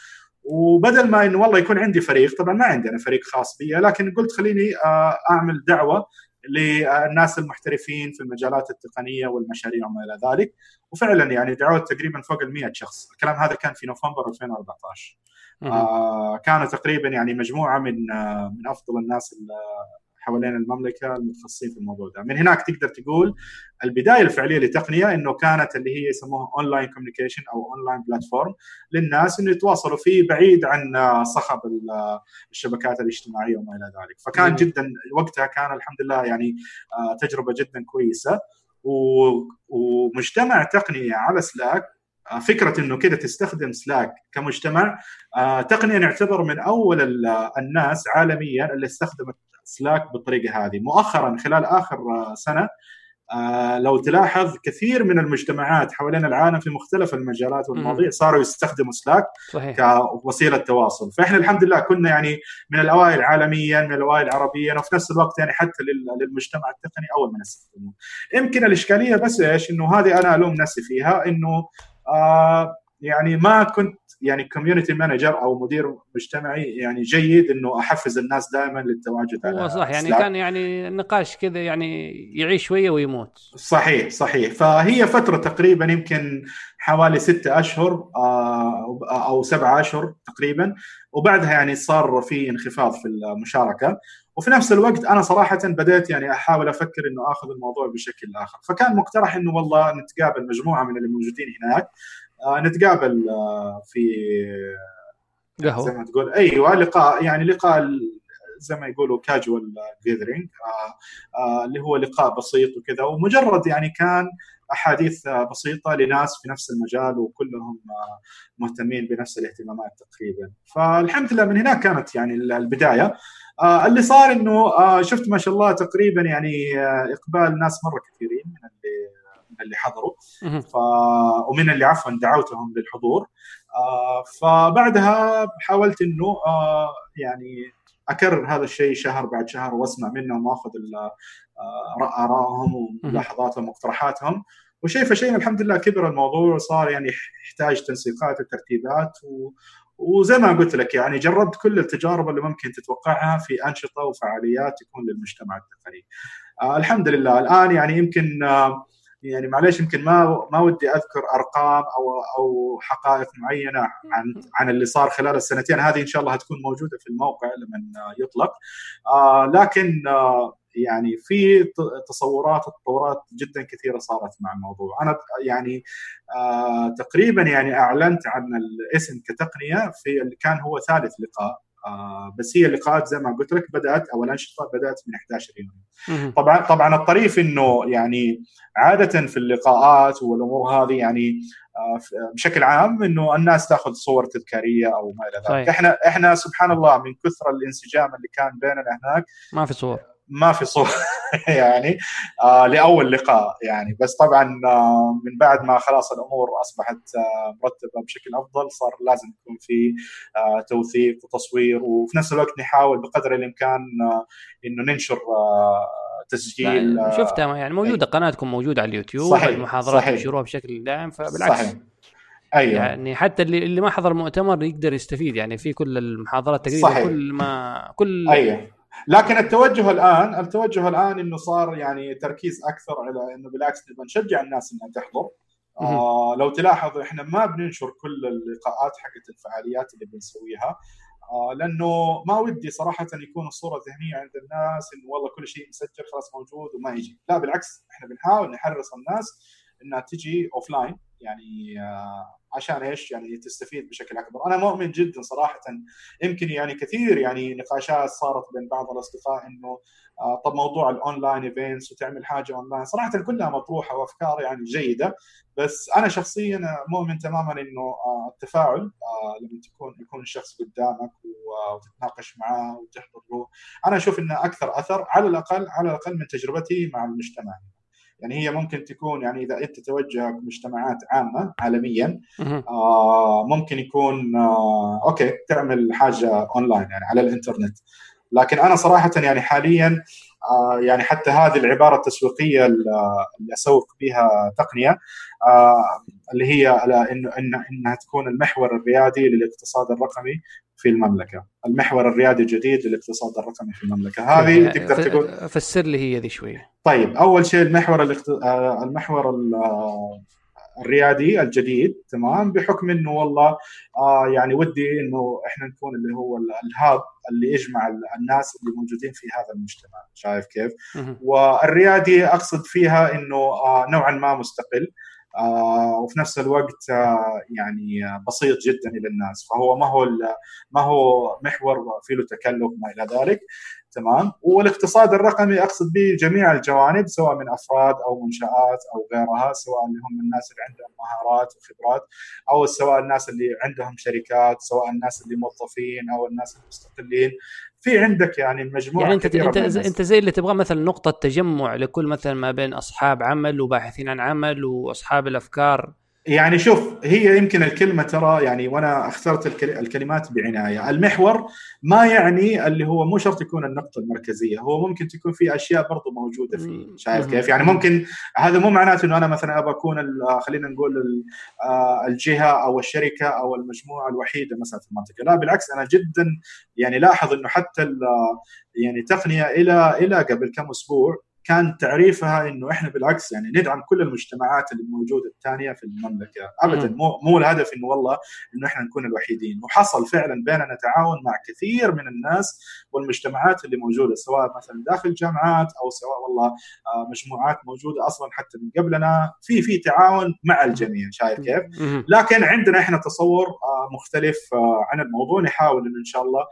وبدل ما انه والله يكون عندي فريق طبعا ما عندي أنا فريق خاص بي لكن قلت خليني آه، أعمل دعوة للناس المحترفين في المجالات التقنية والمشاريع وما إلى ذلك. وفعلا يعني دعوت تقريبا فوق ال 100 شخص. الكلام هذا كان في نوفمبر 2014 آه كانوا تقريبا يعني مجموعة من آه من أفضل الناس حوالين المملكة المتخصصين في الموضوع ده. من هناك تقدر تقول البداية الفعلية للتقنيه إنه كانت اللي هي يسموها online communication أو online platform للناس إنه يتواصلوا فيه بعيد عن صخب الشبكات الاجتماعية وما إلى ذلك. فكان جدا وقتها كان الحمد لله يعني آه، تجربة جدا كويسة. ومجتمع تقنية على Slack آه، فكرة إنه كده تستخدم Slack كمجتمع آه، تقنيه نعتبر من أول الناس عالميا اللي استخدمت سلاك بالطريقة هذه. مؤخرا خلال آخر سنة آه لو تلاحظ كثير من المجتمعات حوالين العالم في مختلف المجالات والمواضيع صاروا يستخدموا سلاك صحيح. كوسيلة تواصل. فإحنا الحمد لله كنا يعني من الأوائل عالميا من الأوائل عربيا وفي نفس الوقت يعني حتى للمجتمع التقني أول من استخدموه. يمكن الإشكالية بس إيش؟ إنه هذه أنا ألوم نفسي فيها إنه آه يعني ما كنت يعني community manager أو مدير مجتمعي يعني جيد إنه أحفز الناس دائما للتواجد هو صح يعني Slack. كان يعني النقاش كذا يعني يعيش شوية ويموت. صحيح صحيح. فهي فترة تقريبا يمكن حوالي ستة أشهر آه، أو سبعة أشهر تقريبا. وبعدها يعني صار في انخفاض في المشاركة. وفي نفس الوقت أنا صراحة بديت يعني أحاول أفكر إنه آخذ الموضوع بشكل آخر. فكان مقترح إنه والله نتقابل مجموعة من اللي موجودين هناك. نتقابل آه في قهوة. زي ما تقول. أيوه لقاء يعني لقاء زي ما يقولوا كاجوال جيذرينج آه آه اللي هو لقاء بسيط وكذا. ومجرد يعني كان أحاديث بسيطة لناس في نفس المجال وكلهم آه، مهتمين بنفس الاهتمامات تقريبا. فالحمد لله من هناك كانت يعني البداية. آه اللي صار إنه آه شفت ما شاء الله تقريبا يعني آه إقبال ناس مرة كثيرين من اللي من اللي حضروا. ف... ومن اللي عفوا دعوتهم للحضور. آه فبعدها حاولت إنه آه يعني أكرر هذا الشيء شهر بعد شهر وأسمع منهم وأخذ آه، آرائهم وملاحظاتهم ومقترحاتهم وشيء فشيء الحمد لله كبر الموضوع وصار يعني يحتاج تنسيقات وترتيبات و... وزي ما قلت لك يعني جربت كل التجارب اللي ممكن تتوقعها في أنشطة وفعاليات تكون للمجتمع التقني. آه الحمد لله. الآن يعني يمكن آه يعني معلش يمكن ما ما ودي أذكر أرقام أو أو حقائق معينة عن عن اللي صار خلال السنتين. هذه إن شاء الله هتكون موجودة في الموقع لما يطلق. آه لكن آه يعني في تصورات وتطورات جدا كثيرة صارت مع الموضوع. أنا يعني آه تقريبا يعني أعلنت عن الاسم كتقنية في اللي كان هو ثالث لقاء. آه بس هي اللقاءات زي ما قلت لك بدأت أو الانشطه بدأت من 11 يونيو طبعا طبعا الطريف إنه يعني عادة في اللقاءات والأمور هذه يعني آه بشكل عام إنه الناس تأخذ صور تذكارية أو ما إلى ذلك. إحنا إحنا سبحان الله من كثر الانسجام اللي كان بيننا هناك ما في صور. ما في صور يعني آه لأول لقاء يعني بس طبعا آه من بعد ما خلاص الأمور أصبحت آه مرتبة بشكل أفضل صار لازم يكون في آه توثيق وتصوير وفي نفس الوقت نحاول بقدر الإمكان آه إنه ننشر آه تسجيل آه شفتها يعني موجودة قناتكم موجودة على اليوتيوب صحيح المحاضرات ينشروها بشكل دائم فبالعكس صحيح. أيوه يعني حتى اللي اللي ما حضر المؤتمر يقدر يستفيد يعني في كل المحاضرات تقريبا صحيح. كل ما كل أيوه. لكن التوجه الآن التوجه الآن إنه صار يعني تركيز أكثر على إنه بالعكس نبغى نشجع الناس إنها تحضر. آه لو تلاحظ إحنا ما بننشر كل اللقاءات حقت الفعاليات اللي بنسويها. آه لأنه ما ودي صراحة يكون الصورة الذهنية عند الناس إنه والله كل شيء مسجل خلاص موجود وما يجي. لا بالعكس إحنا بنحاول نحرص الناس إنها تجي offline يعني آه عشان إيش؟ يعني تستفيد بشكل أكبر. أنا مؤمن جدا صراحة. يمكن يعني كثير يعني نقاشات صارت بين بعض الأصدقاء إنه آه طب موضوع ال online events وتعمل حاجة أونلاين. صراحة كلها مطروحة وأفكار يعني جيدة. بس أنا شخصيا مؤمن تماما إنه آه التفاعل لما تكون يكون الشخص قدامك وتتناقش معاه وتحضر له. أنا أشوف إنه أكثر أثر على الأقل على الأقل من تجربتي مع المجتمع. يعني هي ممكن تكون يعني إذا إنت توجهك مجتمعات عامة عالميا آه ممكن يكون آه okay تعمل حاجة أونلاين يعني على الإنترنت. لكن أنا صراحة يعني حاليا آه يعني حتى هذه العبارة التسويقية اللي أسوق بها تقنية آه اللي هي إنه إن إنها تكون المحور الريادي للاقتصاد الرقمي في المملكة، المحور الريادي الجديد للاقتصاد الرقمي في المملكة، هذه تقدر تقول فسر لي هي ذي شوية. طيب أول شيء المحور الاخت... المحور الريادي الجديد تمام؟ بحكم إنه والله آه يعني ودي إنه إحنا نكون اللي هو الهاب اللي يجمع الناس اللي موجودين في هذا المجتمع. شايف كيف؟ والريادي أقصد فيها إنه آه نوعا ما مستقل. آه وفي نفس الوقت آه يعني بسيط جدا إلى الناس. فهو ما هو ما هو محور فيه له تكلف ما إلى ذلك. تمام؟ والاقتصاد الرقمي أقصد به جميع الجوانب سواء من أفراد أو منشآت أو غيرها سواء اللي هم الناس اللي عندهم مهارات وخبرات أو سواء الناس اللي عندهم شركات سواء الناس اللي موظفين أو الناس المستقلين. في عندك يعني مجموعة يعني انت انت انت زي اللي تبغى مثلا نقطة تجمع لكل مثلا ما بين أصحاب عمل وباحثين عن عمل وأصحاب الأفكار. يعني شوف هي يمكن الكلمة ترى يعني وأنا أخترت الكلمات بعناية، المحور ما يعني اللي هو مو شرط يكون النقطة المركزية، هو ممكن تكون في أشياء برضه موجودة فيه، شايف كيف؟ يعني ممكن هذا مو معناته إنه أنا مثلا ابى أكون خلينا نقول آه، الجهة أو الشركة أو المجموعة الوحيدة مثلا في المنطقة، لا بالعكس أنا جدا يعني لاحظ إنه حتى يعني تقنية إلى إلى قبل كم أسبوع كان تعريفها إنه إحنا بالعكس يعني ندعم كل المجتمعات اللي موجودة الثانية في المملكة. ابدا. مو مو الهدف إنه والله إنه إحنا نكون الوحيدين. وحصل فعلا بيننا تعاون مع كثير من الناس والمجتمعات اللي موجودة سواء مثلا داخل الجامعات أو سواء والله آه، مجموعات موجودة أصلا حتى من قبلنا. في في تعاون مع الجميع. شايف كيف؟ لكن عندنا إحنا تصور آه، مختلف آه، عن الموضوع. نحاول إنه إن شاء الله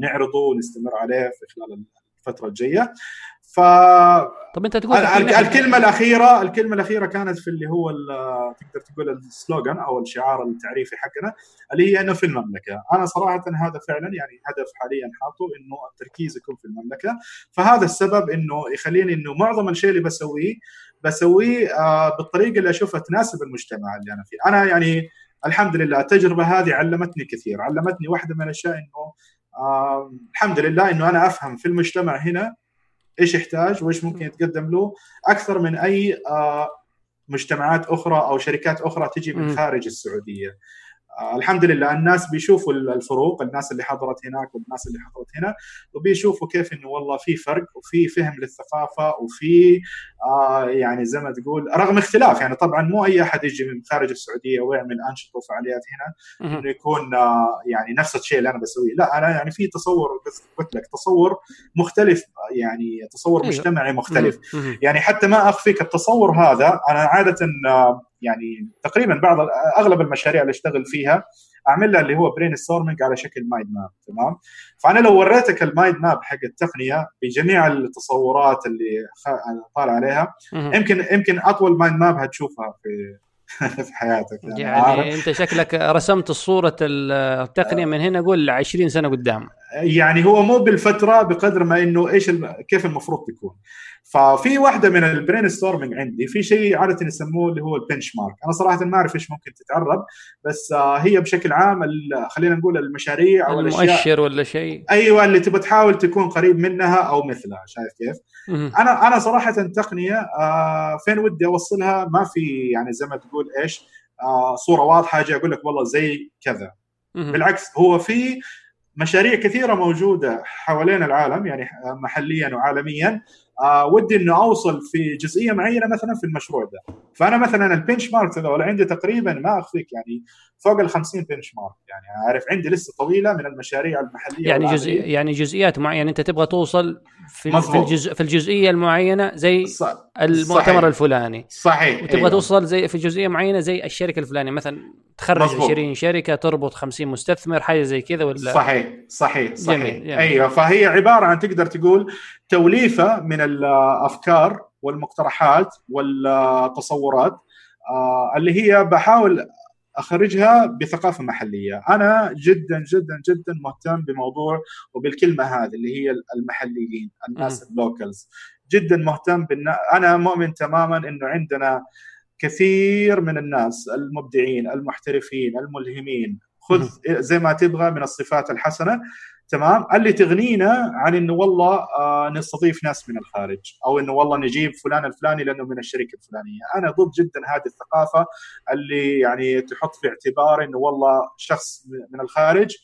نعرضه ونستمر عليه في خلال الفترة الجاية. ف طب أنت تقول الكلمة الأخيرة. الكلمة الأخيرة كانت في اللي هو تقدر تقول السلوغان أو الشعار التعريفي حقنا اللي هي إنه في المملكة، أنا صراحة هذا فعلا يعني هدف حاليا حاطه إنه التركيز يكون في المملكة، فهذا السبب إنه يخليني إنه معظم الشيء اللي بسويه بسويه آه بالطريقة اللي أشوفها تناسب المجتمع اللي أنا فيه، أنا يعني الحمد لله التجربة هذه علمتني كثير، علمتني واحدة من الأشياء إنه آه الحمد لله إنه أنا أفهم في المجتمع هنا إيش يحتاج وإيش ممكن يتقدم له. أكثر من أي آه، مجتمعات أخرى أو شركات أخرى تجي من خارج السعودية. الحمد لله. الناس بيشوفوا الفروق الناس اللي حضرت هناك والناس اللي حضرت هنا وبيشوفوا كيف إنه والله في فرق وفي فهم للثقافة وفي آه يعني زي ما تقول رغم اختلاف. يعني طبعا مو أي أحد يجي من خارج السعودية ويعمل أنشطة وفعاليات هنا إنه يكون آه يعني نفس الشيء اللي أنا بسويه. لا أنا يعني في تصور قلت لك تصور مختلف يعني تصور أيوه. مجتمعي مختلف. يعني حتى ما أخفيك التصور هذا أنا عادة آه يعني تقريبا بعض أغلب المشاريع اللي أشتغل فيها أعمل لها اللي هو brainstorming على شكل mind map تمام؟ فأنا لو وريتك ال mind map حق التقنية بجميع التصورات اللي طالع عليها يمكن يمكن أطول mind map هتشوفها في في حياتك يعني, يعني أنت شكلك رسمت الصورة التقنية من هنا قول 20 سنة قدام. يعني هو مو بالفترة بقدر ما إنه إيش كيف المفروض تكون ففي واحدة من ال brainstorming عندي في شيء عادة يسموه اللي هو ال benchmark أنا صراحة ما أعرف إيش ممكن تتعرب بس آه، هي بشكل عام خلينا نقول المشاريع أو المؤشر ولا شيء. أيوه اللي تبغى تحاول تكون قريب منها أو مثلها شايف كيف؟ أنا أنا صراحة تقنية آه، فين ودي أوصلها؟ ما في يعني زي ما تقول إيش آه، صورة واضحة أجي أقول لك والله زي كذا. بالعكس هو في مشاريع كثيرة موجودة حوالين العالم يعني محليا وعالميا. آه ودي إنه أوصل في جزئية معينة مثلا في المشروع ده فأنا مثلا البنش مارك هذول عندي تقريبا ما أخفيك يعني فوق ال 50 بنش مارك يعني عارف عندي لسه طويلة من المشاريع المحلية يعني جزئي يعني جزئيات معينة أنت تبغى توصل في في, الجزء في الجزئية المعينة زي صح المؤتمر صحيح. الفلاني صحيح وتبغى أيوه. توصل زي في جزئية معينة زي الشركة الفلانية مثلا تخرج مزبوط. 20 شركة تربط 50 مستثمر حاجة زي كذا ولا صحيح صحيح صحيح جميل. جميل. أيوه فهي عبارة عن تقدر تقول توليفة من الأفكار والمقترحات والتصورات آه، اللي هي بحاول أخرجها بثقافة محلية، أنا جدا جدا جدا مهتم بموضوع وبالكلمة هذه اللي هي المحليين، الناس اللوكلز، جدا مهتم بأن أنا مؤمن تماما إنه عندنا كثير من الناس المبدعين، المحترفين، الملهمين، خذ زي ما تبغى من الصفات الحسنة. تمام؟ اللي تغنينا عن إنه والله آه نستضيف ناس من الخارج أو إنه والله نجيب فلان الفلاني لأنه من الشركة الفلانية. أنا ضد جدا هذه الثقافة اللي يعني تحط في اعتبار إنه والله شخص من الخارج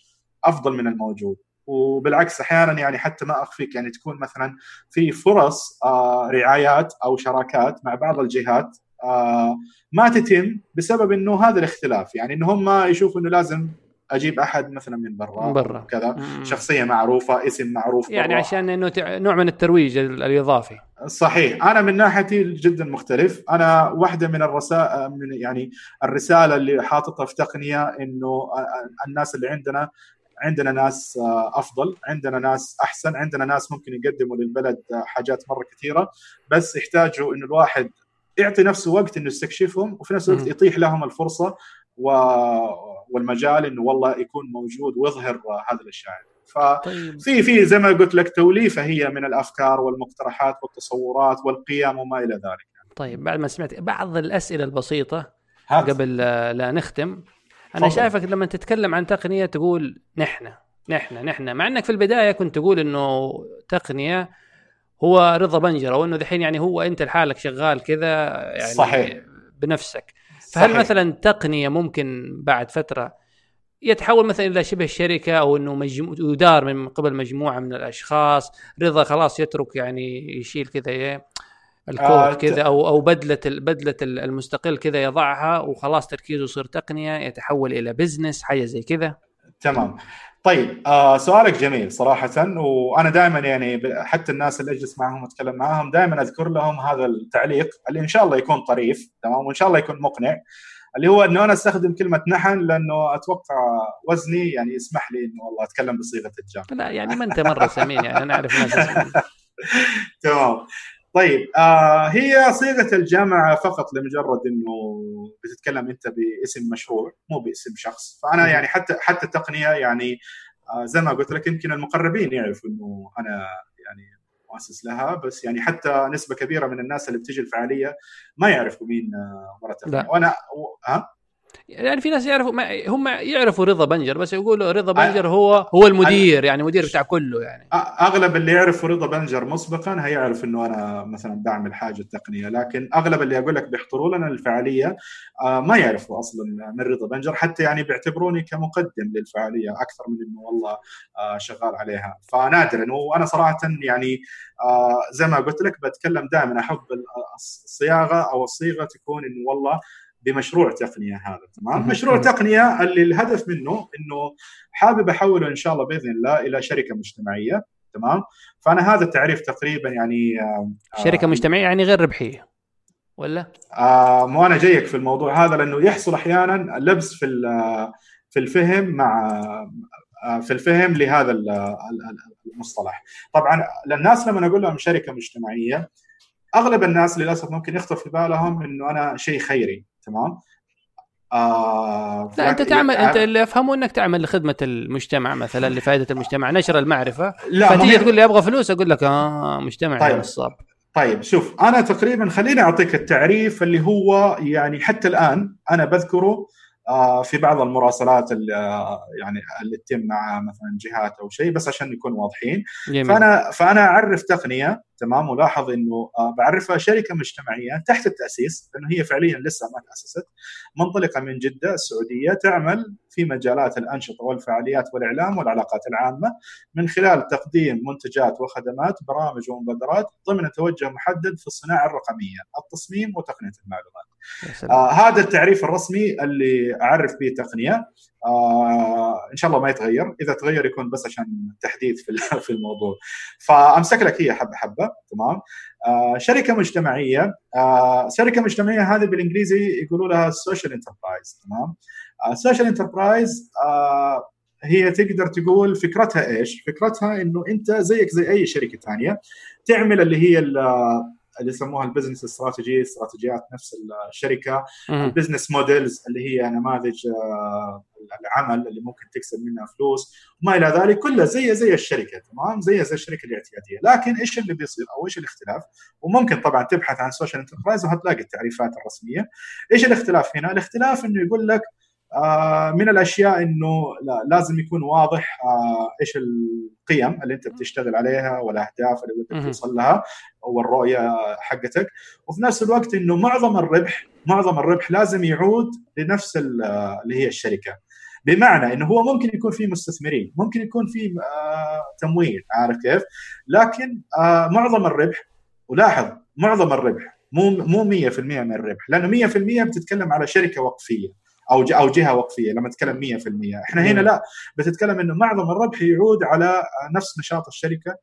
أفضل من الموجود. وبالعكس أحيانا يعني حتى ما أخفيك يعني تكون مثلا في فرص آه رعايات أو شراكات مع بعض الجهات آه ما تتم بسبب إنه هذا الاختلاف. يعني إنه هم يشوفوا إنه لازم أجيب أحد مثلا من برا برا. كذا. شخصية معروفة اسم معروف يعني برا. عشان إنه نوع من الترويج الإضافي. صحيح. أنا من ناحيتي جدا مختلف. أنا واحدة من الرسائل من يعني الرسالة اللي حاططها في تقنية إنه الناس اللي عندنا عندنا ناس أفضل عندنا ناس أحسن عندنا ناس ممكن يقدموا للبلد حاجات مرة كثيرة. بس يحتاجوا إنه الواحد يعطي نفسه وقت إنه يستكشفهم وفي نفس الوقت يطيح لهم الفرصة. والمجال إنه والله يكون موجود ويظهر هذه الاشياء ففي طيب. في زي ما قلت لك توليفة هي من الأفكار والمقترحات والتصورات والقيم وما إلى ذلك طيب بعد ما سمعت بعض الأسئلة البسيطة هات. قبل لا نختم أنا فضل. شايفك لما تتكلم عن تقنية تقول نحن نحن نحن مع إنك في البداية كنت تقول إنه تقنية هو رضا بنجر أو انه دحين يعني هو أنت لحالك شغال كذا يعني صحيح بنفسك فهل صحيح. مثلا تقنية ممكن بعد فترة يتحول مثلا إلى شبه شركه أو إنه مجمو... يدار من قبل مجموعة من الأشخاص رضا خلاص يترك يعني يشيل كذا الكود آه كذا أو أو بدلة بدلة المستقل كذا يضعها وخلاص تركيزه يصير تقنية يتحول إلى بزنس حاجة زي كذا تمام طيب آه سؤالك جميل صراحة وأنا دائما يعني حتى الناس اللي أجلس معهم وأتكلم معهم دائما أذكر لهم هذا التعليق اللي إن شاء الله يكون طريف تمام؟ وإن شاء الله يكون مقنع اللي هو إنه أنا أستخدم كلمة نحن لأنه أتوقع وزني يعني يسمح لي إنه والله أتكلم بصيغة الجمع لا يعني ما أنت مرة سمين يعني أنا أعرف ناس تمام. طيب آه هي صيغة الجامعة فقط لمجرد إنه بتتكلم أنت باسم مشروع مو باسم شخص. فأنا يعني حتى حتى التقنية يعني آه زي ما قلت لك يمكن المقربين يعرفوا إنه أنا يعني مؤسس لها بس يعني حتى نسبة كبيرة من الناس اللي بتيجي الفعالية ما يعرفوا مين آه، مرة وأنا ها؟ يعني في ناس يعرفوا ما هم يعرفوا رضا بنجر بس يقولوا رضا بنجر هو هو المدير يعني مدير بتاع كله يعني. أغلب اللي يعرفوا رضا بنجر مسبقا هيعرف إنه أنا مثلا بعمل حاجة تقنية لكن أغلب اللي أقول لك بيحضروا لنا الفعالية آه، ما يعرفوا أصلا من رضا بنجر حتى يعني بيعتبروني كمقدم للفعالية أكثر من إنه والله آه، شغال عليها. فنادرا وأنا صراحة يعني آه، زي ما قلت لك بتكلم دائما أحب الصياغة أو الصيغة تكون إنه والله بمشروع تقنية هذا تمام؟ مشروع تقنية اللي الهدف منه إنه حابب أحوله إن شاء الله بإذن الله إلى شركة مجتمعية تمام؟ فأنا هذا التعريف تقريبا يعني آه شركة آه مجتمعية يعني غير ربحية ولا؟ آه مو أنا جايك في الموضوع هذا لأنه يحصل أحيانا لبس في في الفهم مع آه، في الفهم لهذا المصطلح. طبعا للناس لما أقول لهم شركة مجتمعية أغلب الناس للأسف ممكن يخطر في بالهم إنه أنا شيء خيري. تمام؟ آه لا أنت تعمل أنت اللي افهمه إنك تعمل لخدمة المجتمع مثلا لفائدة المجتمع نشر المعرفة. لا فتيجي تقول لي أبغى فلوس أقول لك آه مجتمع طيب. نصاب طيب شوف أنا تقريبا خليني أعطيك التعريف اللي هو يعني حتى الآن أنا بذكره آه، في بعض المراسلات اللي آه، يعني اللي تتم مع مثلا جهات أو شيء بس عشان نكون واضحين. جميل. فانا فأنا أعرف تقنية تمام؟ ولاحظ إنه آه، بعرفها شركة مجتمعية تحت التأسيس لأنه هي فعليا لسه ما تأسست منطلقة من جدة السعودية تعمل في مجالات الأنشطة والفعاليات والإعلام والعلاقات العامة من خلال تقديم منتجات وخدمات برامج ومبادرات ضمن توجه محدد في الصناعة الرقمية، التصميم وتقنية المعلومات. آه هذا التعريف الرسمي اللي أعرف به التقنيه آه إن شاء الله ما يتغير. إذا تغير يكون بس عشان تحديث في في الموضوع. فأمسك لك هي حبة حبة. تمام؟ آه شركة مجتمعية. آه شركة مجتمعية هذه بالإنجليزي يقولوا لها social enterprise تمام؟ ال social آه enterprise آه هي تقدر تقول فكرتها إيش؟ فكرتها إنه أنت زيك زي أي شركة ثانية تعمل اللي هي اللي يسموها ال business strategy استراتيجيات نفس الشركة. ال business models اللي هي نماذج آه، العمل اللي ممكن تكسب منها فلوس وما إلى ذلك كلها زي زي الشركة تمام؟ زي زي الشركة الاعتيادية. لكن إيش اللي بيصير أو إيش الاختلاف؟ وممكن طبعا تبحث عن social enterprise وهتلاقي التعريفات الرسمية. إيش الاختلاف هنا؟ الاختلاف إنه يقول لك من الأشياء إنه لازم يكون واضح آه إيش القيم اللي أنت بتشتغل عليها والأهداف اللي أنت بتوصل لها والرؤية حقتك. وفي نفس الوقت إنه معظم الربح معظم الربح لازم يعود لنفس اللي هي الشركة. بمعنى إنه هو ممكن يكون في مستثمرين ممكن يكون في آه تمويل عارف كيف؟ لكن آه معظم الربح ولاحظ معظم الربح مو مو 100% من الربح لأنه 100% بتتكلم على شركة وقفية. أو أو جهة وقفية لما تتكلم 100% إحنا هنا لا بتتكلم إنه معظم الربح يعود على نفس نشاط الشركة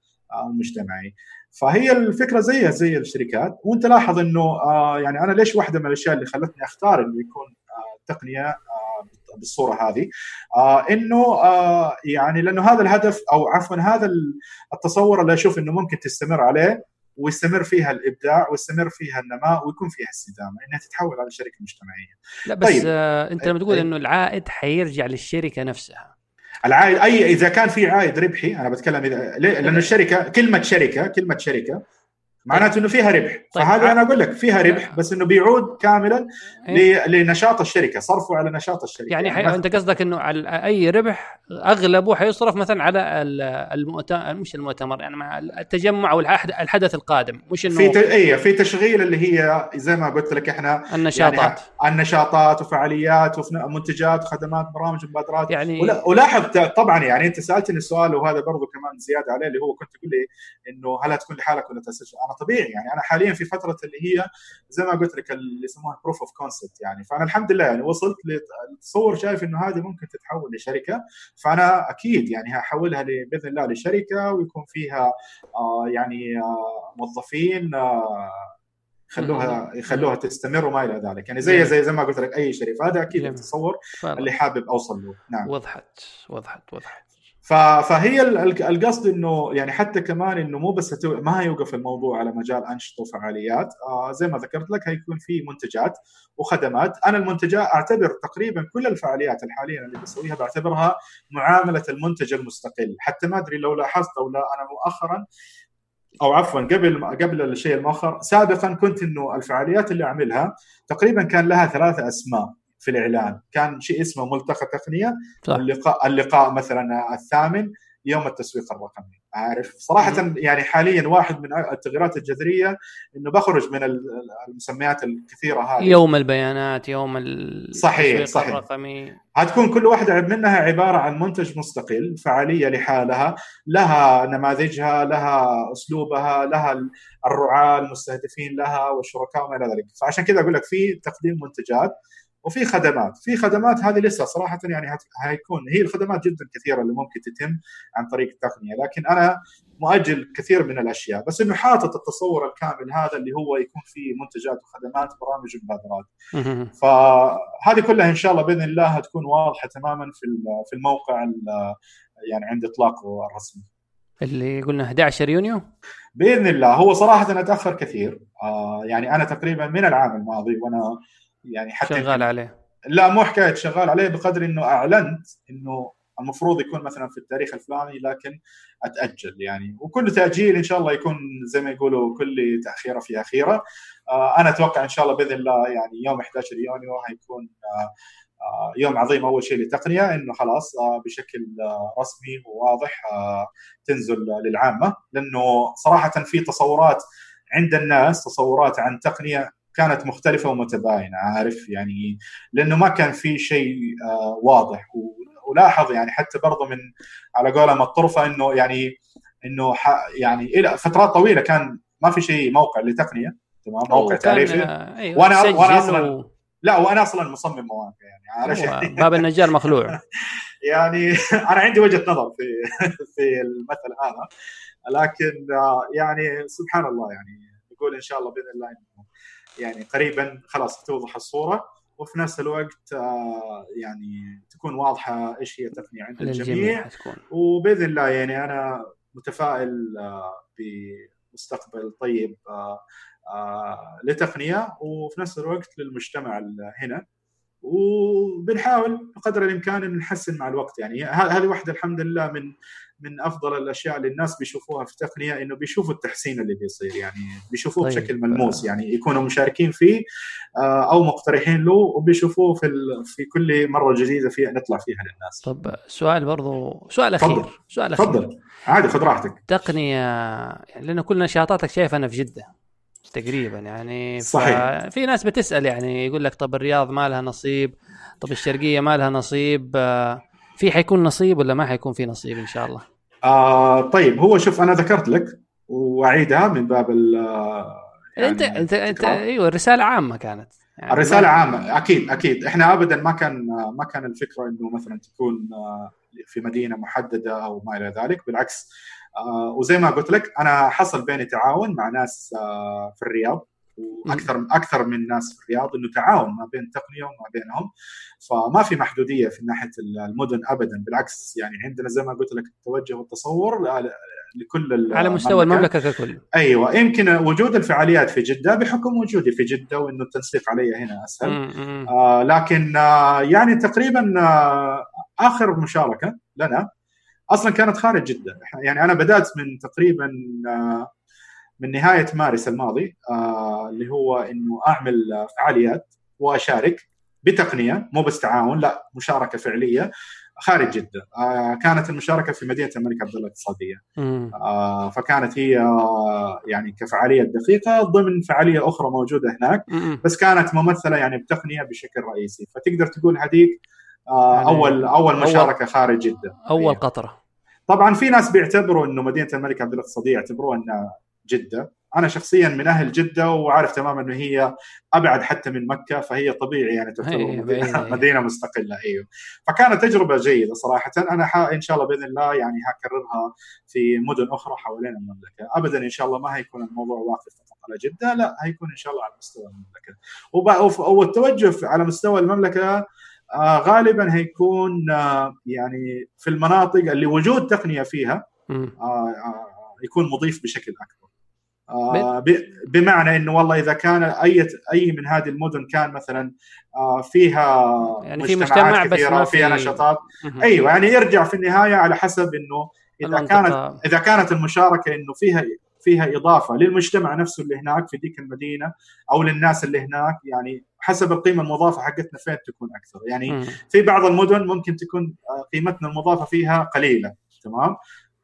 المجتمعي. فهي الفكرة زيها زي الشركات. وأنت لاحظ إنه آه يعني أنا ليش واحدة من الأشياء اللي خلتني أختار إنه يكون آه التقنيه آه بالصورة هذه؟ آه إنه آه يعني لأنه هذا الهدف أو عفوا هذا التصور اللي أشوف إنه ممكن تستمر عليه. ويستمر فيها الإبداع ويستمر فيها النماء ويكون فيها استدامه إنها تتحول على شركة مجتمعية. لا بس طيب. آه أنت لما تقول إنه العائد حيرجع للشركة نفسها العائد أي إذا كان في عائد ربحي أنا بتكلم إذا لأنه الشركة كلمة شركة كلمة شركة معناته إنه فيها ربح. طيب. فهذا أنا أقول لك فيها ربح بس إنه بيعود كاملا إيه؟ لنشاط الشركة صرفه على نشاط الشركة. يعني, يعني حي... أنت قصدك إنه على أي ربح أغلبه حيصرف مثلا على المؤتمر مش المؤتمر يعني مع التجمع أو الحدث القادم. مش إنه في ت... اي في تشغيل اللي هي زي ما قلت لك إحنا النشاطات. يعني النشاطات وفعاليات ومنتجات وخدمات برامج مبادرات يعني ولاحظ طبعا يعني أنت سألتني السؤال وهذا برضه كمان زيادة عليه اللي هو كنت تقول لي إنه هل هتكون لحالك ولا تاسس أنا طبيعي. يعني أنا حاليا في فترة اللي هي زي ما قلت لك اللي يسموها proof of concept يعني. فأنا الحمد لله يعني وصلت لتصور شايف إنه هذه ممكن تتحول لشركة. فأنا أكيد يعني هحولها بإذن الله لشركة ويكون فيها آه يعني آه موظفين آه يخلوها يخلوها تستمر وما إلى ذلك. يعني زي زي زي ما قلت لك أي شركة. فهذا أكيد التصور اللي حابب أوصل له. نعم. وضحت وضحت وضحت. فهي القصد إنه يعني حتى كمان إنه مو بس ما هيوقف الموضوع على مجال أنشطة وفعاليات. آه زي ما ذكرت لك هيكون في منتجات وخدمات. أنا المنتجات أعتبر تقريبا كل الفعاليات الحاليه اللي بسويها بعتبرها معاملة المنتج المستقل. حتى ما أدري لو لاحظت أو لا أنا مؤخرا أو عفوا قبل قبل الشيء المؤخر سابقا كنت إنه الفعاليات اللي أعملها تقريبا كان لها ثلاثة أسماء. في الإعلان. كان شيء اسمه ملتقى تقنية. صح. اللقاء اللقاء مثلا الثامن يوم التسويق الرقمي. عارف؟ صراحة م- يعني حاليا واحد من التغييرات الجذرية إنه بخرج من المسميات الكثيرة هذه. يوم البيانات يوم صحيح صحيح. الرقمي. هتكون كل واحدة منها عبارة عن منتج مستقل فعالية لحالها. لها نماذجها لها أسلوبها لها الرعاة المستهدفين لها والشركاء وما إلى ذلك. فعشان كذا أقول لك في تقديم منتجات. وفي خدمات. في خدمات هذه لسه صراحة يعني هيكون هي الخدمات جدا كثيرة اللي ممكن تتم عن طريق التقنية لكن أنا مؤجل كثير من الأشياء. بس إنه حاطط التصور الكامل هذا اللي هو يكون فيه منتجات وخدمات برامج ومبادرات فهذه كلها إن شاء الله بإذن الله هتكون واضحة تماما في في الموقع يعني عند اطلاقه الرسمي. اللي قلنا 11 يونيو؟ بإذن الله. هو صراحة أتأخر كثير. آه يعني أنا تقريبا من العام الماضي وأنا يعني حتى شغال عليه. لا مو حكاية شغال عليه بقدر إنه أعلنت إنه المفروض يكون مثلا في التاريخ الفلاني لكن أتأجل يعني. وكل تأجيل إن شاء الله يكون زي ما يقولوا كل تأخيرة في أخيرة. آه أنا أتوقع إن شاء الله بإذن الله يعني يوم 11 يونيو هيكون آه آه يوم عظيم أول شيء للتقنيه إنه خلاص آه بشكل آه رسمي وواضح تنزل للعامة. لأنه صراحة في تصورات عند الناس تصورات عن تقنية كانت مختلفة ومتباينة عارف؟ يعني لأنه ما كان في شيء آه واضح. ولاحظ يعني حتى برضه من على قولهم الطرفة إنه يعني إنه يعني إلى فترات طويلة كان ما في شيء موقع لتقنية تمام؟ موقع تعريفي آه أيوة وأنا وأنا أصلا و... لا وأنا أصلا مصمم مواقع يعني عارف؟ يعني باب النجار مخلوع. يعني أنا عندي وجهة نظر في في المثل هذا لكن آه، يعني سبحان الله يعني نقول إن شاء الله بإذن الله يعني قريبا خلاص توضح الصورة. وفي نفس الوقت آه، يعني تكون واضحة إيش هي التقنيه عند الجميع. وبإذن الله يعني أنا متفائل آه، بمستقبل طيب آه، لتقنية. وفي نفس الوقت للمجتمع هنا. وبنحاول بقدر الإمكان إن نحسن مع الوقت يعني هذه واحدة الحمد لله من من أفضل الأشياء اللي الناس بيشوفوها في التقنية إنه بيشوفوا التحسين اللي بيصير يعني بيشوفوه طيب. بشكل ملموس يعني يكونوا مشاركين فيه آه، أو مقترحين له وبيشوفوه في في كل مرة جديدة فيها نطلع فيها للناس. طب سؤال برضو سؤال أخير فضل. سؤال أخير تفضل عادي خذ راحتك. تقنية يعني لأن كل نشاطاتك شايف أنا في جدة تقريبا يعني صحيح. في ناس بتسأل يعني يقول لك طب الرياض ما لها نصيب؟ طب الشرقية ما لها نصيب؟ آه، في حيكون نصيب ولا ما حيكون في نصيب إن شاء الله؟ آه طيب هو شوف أنا ذكرت لك وأعيدها من باب ال يعني انت انت انت أيوه الرسالة عامة كانت. يعني الرسالة عامة أكيد أكيد. إحنا ابدا ما كان ما كان الفكرة إنه مثلا تكون آه، في مدينة محددة أو ما إلى ذلك. بالعكس آه وزي ما قلت لك أنا حصل بيني تعاون مع ناس آه في الرياض وأكثر أكثر من ناس في الرياض إنه تعاون ما بين التقنيه وما بينهم. فما في محدودية في ناحية المدن ابدا بالعكس يعني عندنا زي ما قلت لك التوجه والتصور لكل على مستوى المملكة. ككل. أيوه يمكن وجود الفعاليات في جدة بحكم وجودي في جدة وإنه التنسيق علي هنا أسهل. آه لكن آه يعني تقريبا آه آخر مشاركة لنا أصلا كانت خارج جدة. يعني أنا بدأت من تقريبا آه من نهاية مارس الماضي آه اللي هو إنه أعمل فعاليات وأشارك بتقنية مو بس تعاون لا مشاركة فعلية خارج جدة. آه كانت المشاركة في مدينة الملك عبد الله الاقتصادية. فكانت هي يعني كفعالية دقيقة ضمن فعالية أخرى موجودة هناك بس كانت ممثلة يعني بتقنية بشكل رئيسي. فتقدر تقول هذيك يعني اول أول مشاركة أول خارج جدة. أول أيوه. قطرة. طبعا في ناس بيعتبروا إنه مدينة الملك عبد الله الاقتصاديه يعتبروها انها جدة. أنا شخصيا من أهل جدة وعارف تماما إنه هي أبعد حتى من مكة فهي طبيعي يعني تعتبر مدينه, مدينة مستقلة أيوه فكانت تجربة جيدة صراحة. أنا إن شاء الله بإذن الله يعني هكررها في مدن أخرى حوالين المملكة. ابدا إن شاء الله ما هيكون الموضوع واقف فقط على جدة لا هيكون إن شاء الله على مستوى المملكة. والتوجه على مستوى المملكة آه غالبا هيكون آه يعني في المناطق اللي وجود تقنية فيها آه يكون مضيف بشكل أكبر. بمعنى إنه والله إذا كان أي أي من هذه المدن كان مثلا فيها يعني في مجتمع بس ما فيها نشاطات. أيوه يعني يرجع في النهاية على حسب إنه إذا كانت إذا كانت المشاركة إنه فيها فيها إضافة للمجتمع نفسه اللي هناك في ذيك المدينة أو للناس اللي هناك يعني حسب القيمة المضافة حقتنا فين تكون أكثر يعني في بعض المدن ممكن تكون آه، قيمتنا المضافة فيها قليلة تمام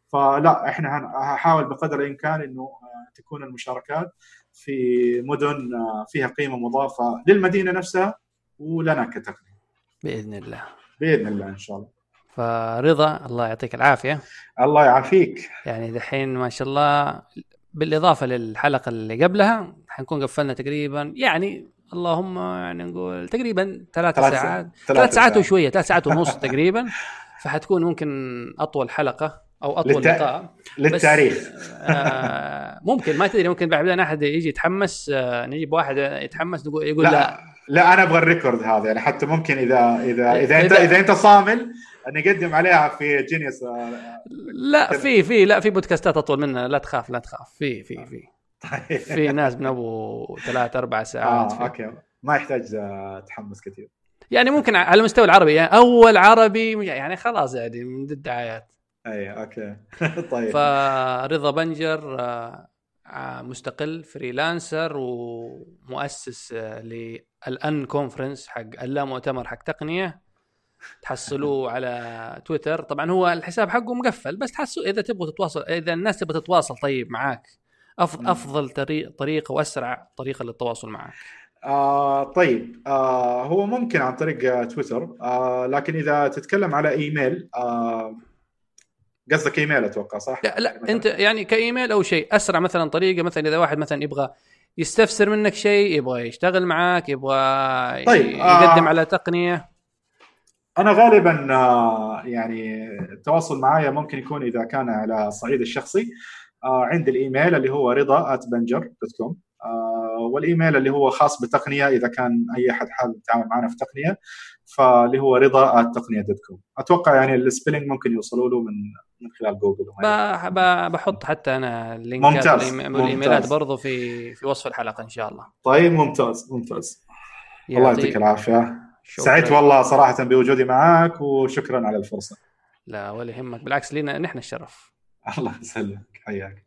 فلا إحنا هحاول بقدر الإمكان إنه تكون المشاركات في مدن آه، فيها قيمة مضافة للمدينة نفسها ولنا كتقنيه. بإذن الله. بإذن الله إن شاء الله. فرضا الله يعطيك العافية. الله يعافيك. يعني دحين ما شاء الله بالإضافة للحلقة اللي قبلها حنكون قفلنا تقريبا يعني اللهم يعني نقول تقريبا ثلاث ساعات. ثلاث ساعات وشوية ثلاث ساعات ونص تقريبا. فحتكون ممكن أطول حلقة أو أطول للت... لقاء. للتاريخ. آه ممكن ما تدري ممكن بعدين أحد يجي يتحمس آه نجيب واحد يتحمس نقول يقول لا لا, لا أنا أبغى ال record هذا يعني حتى ممكن إذا إذا إذا أنت اذا أنت صامل نقدم عليها في جينيوس آه لا في في لا في بودكاستات أطول منها لا تخاف لا تخاف. في في في. طيب. في ناس من أبو ثلاث أربع ساعات آه أوكي. ما يحتاج آه، تحمس كثير. يعني ممكن على المستوى العربي يعني أول عربي يعني خلاص يعني من الدعايات. أي أوكي. طيب. فرضا بنجر آه، آه، مستقل freelancer ومؤسس آه، لل unconference حق اللا مؤتمر حق تقنية. تحصلوه على تويتر. طبعا هو الحساب حقه مقفل بس تحسوا إذا تبغوا تتواصل إذا الناس تبغى تتواصل طيب معاك. أفضل طريق طريقة وأسرع طريقة للتواصل معك. آه طيب. آه هو ممكن عن طريق تويتر. آه لكن إذا تتكلم على إيميل آه قصدك إيميل أتوقع صح؟ لا لا أنت يعني كإيميل أو شيء أسرع مثلا طريقة مثلا إذا واحد مثلا يبغى يستفسر منك شيء يبغى يشتغل معاك يبغى طيب يقدم آه على تقنية. أنا غالبا آه يعني التواصل معايا ممكن يكون إذا كان على الصعيد الشخصي. آه عندي الإيميل اللي هو رضا @بنجر.com آه والإيميل اللي هو خاص بتقنية إذا كان أي أحد حابب يتعامل معنا في تقنية فاللي هو رضا التقنيه dot com أتوقع يعني ال spelling ممكن يوصلوا له من من خلال جوجل بحط حتى أنا ال link ات والايميلات برضو في في وصف الحلقة إن شاء الله. طيب ممتاز ممتاز. الله يعطيك العافية. سعدت والله صراحة بوجودي معك وشكرا على الفرصة. لا ولا يهمك. بالعكس لينا نحن الشرف. الله يسلمك حياك.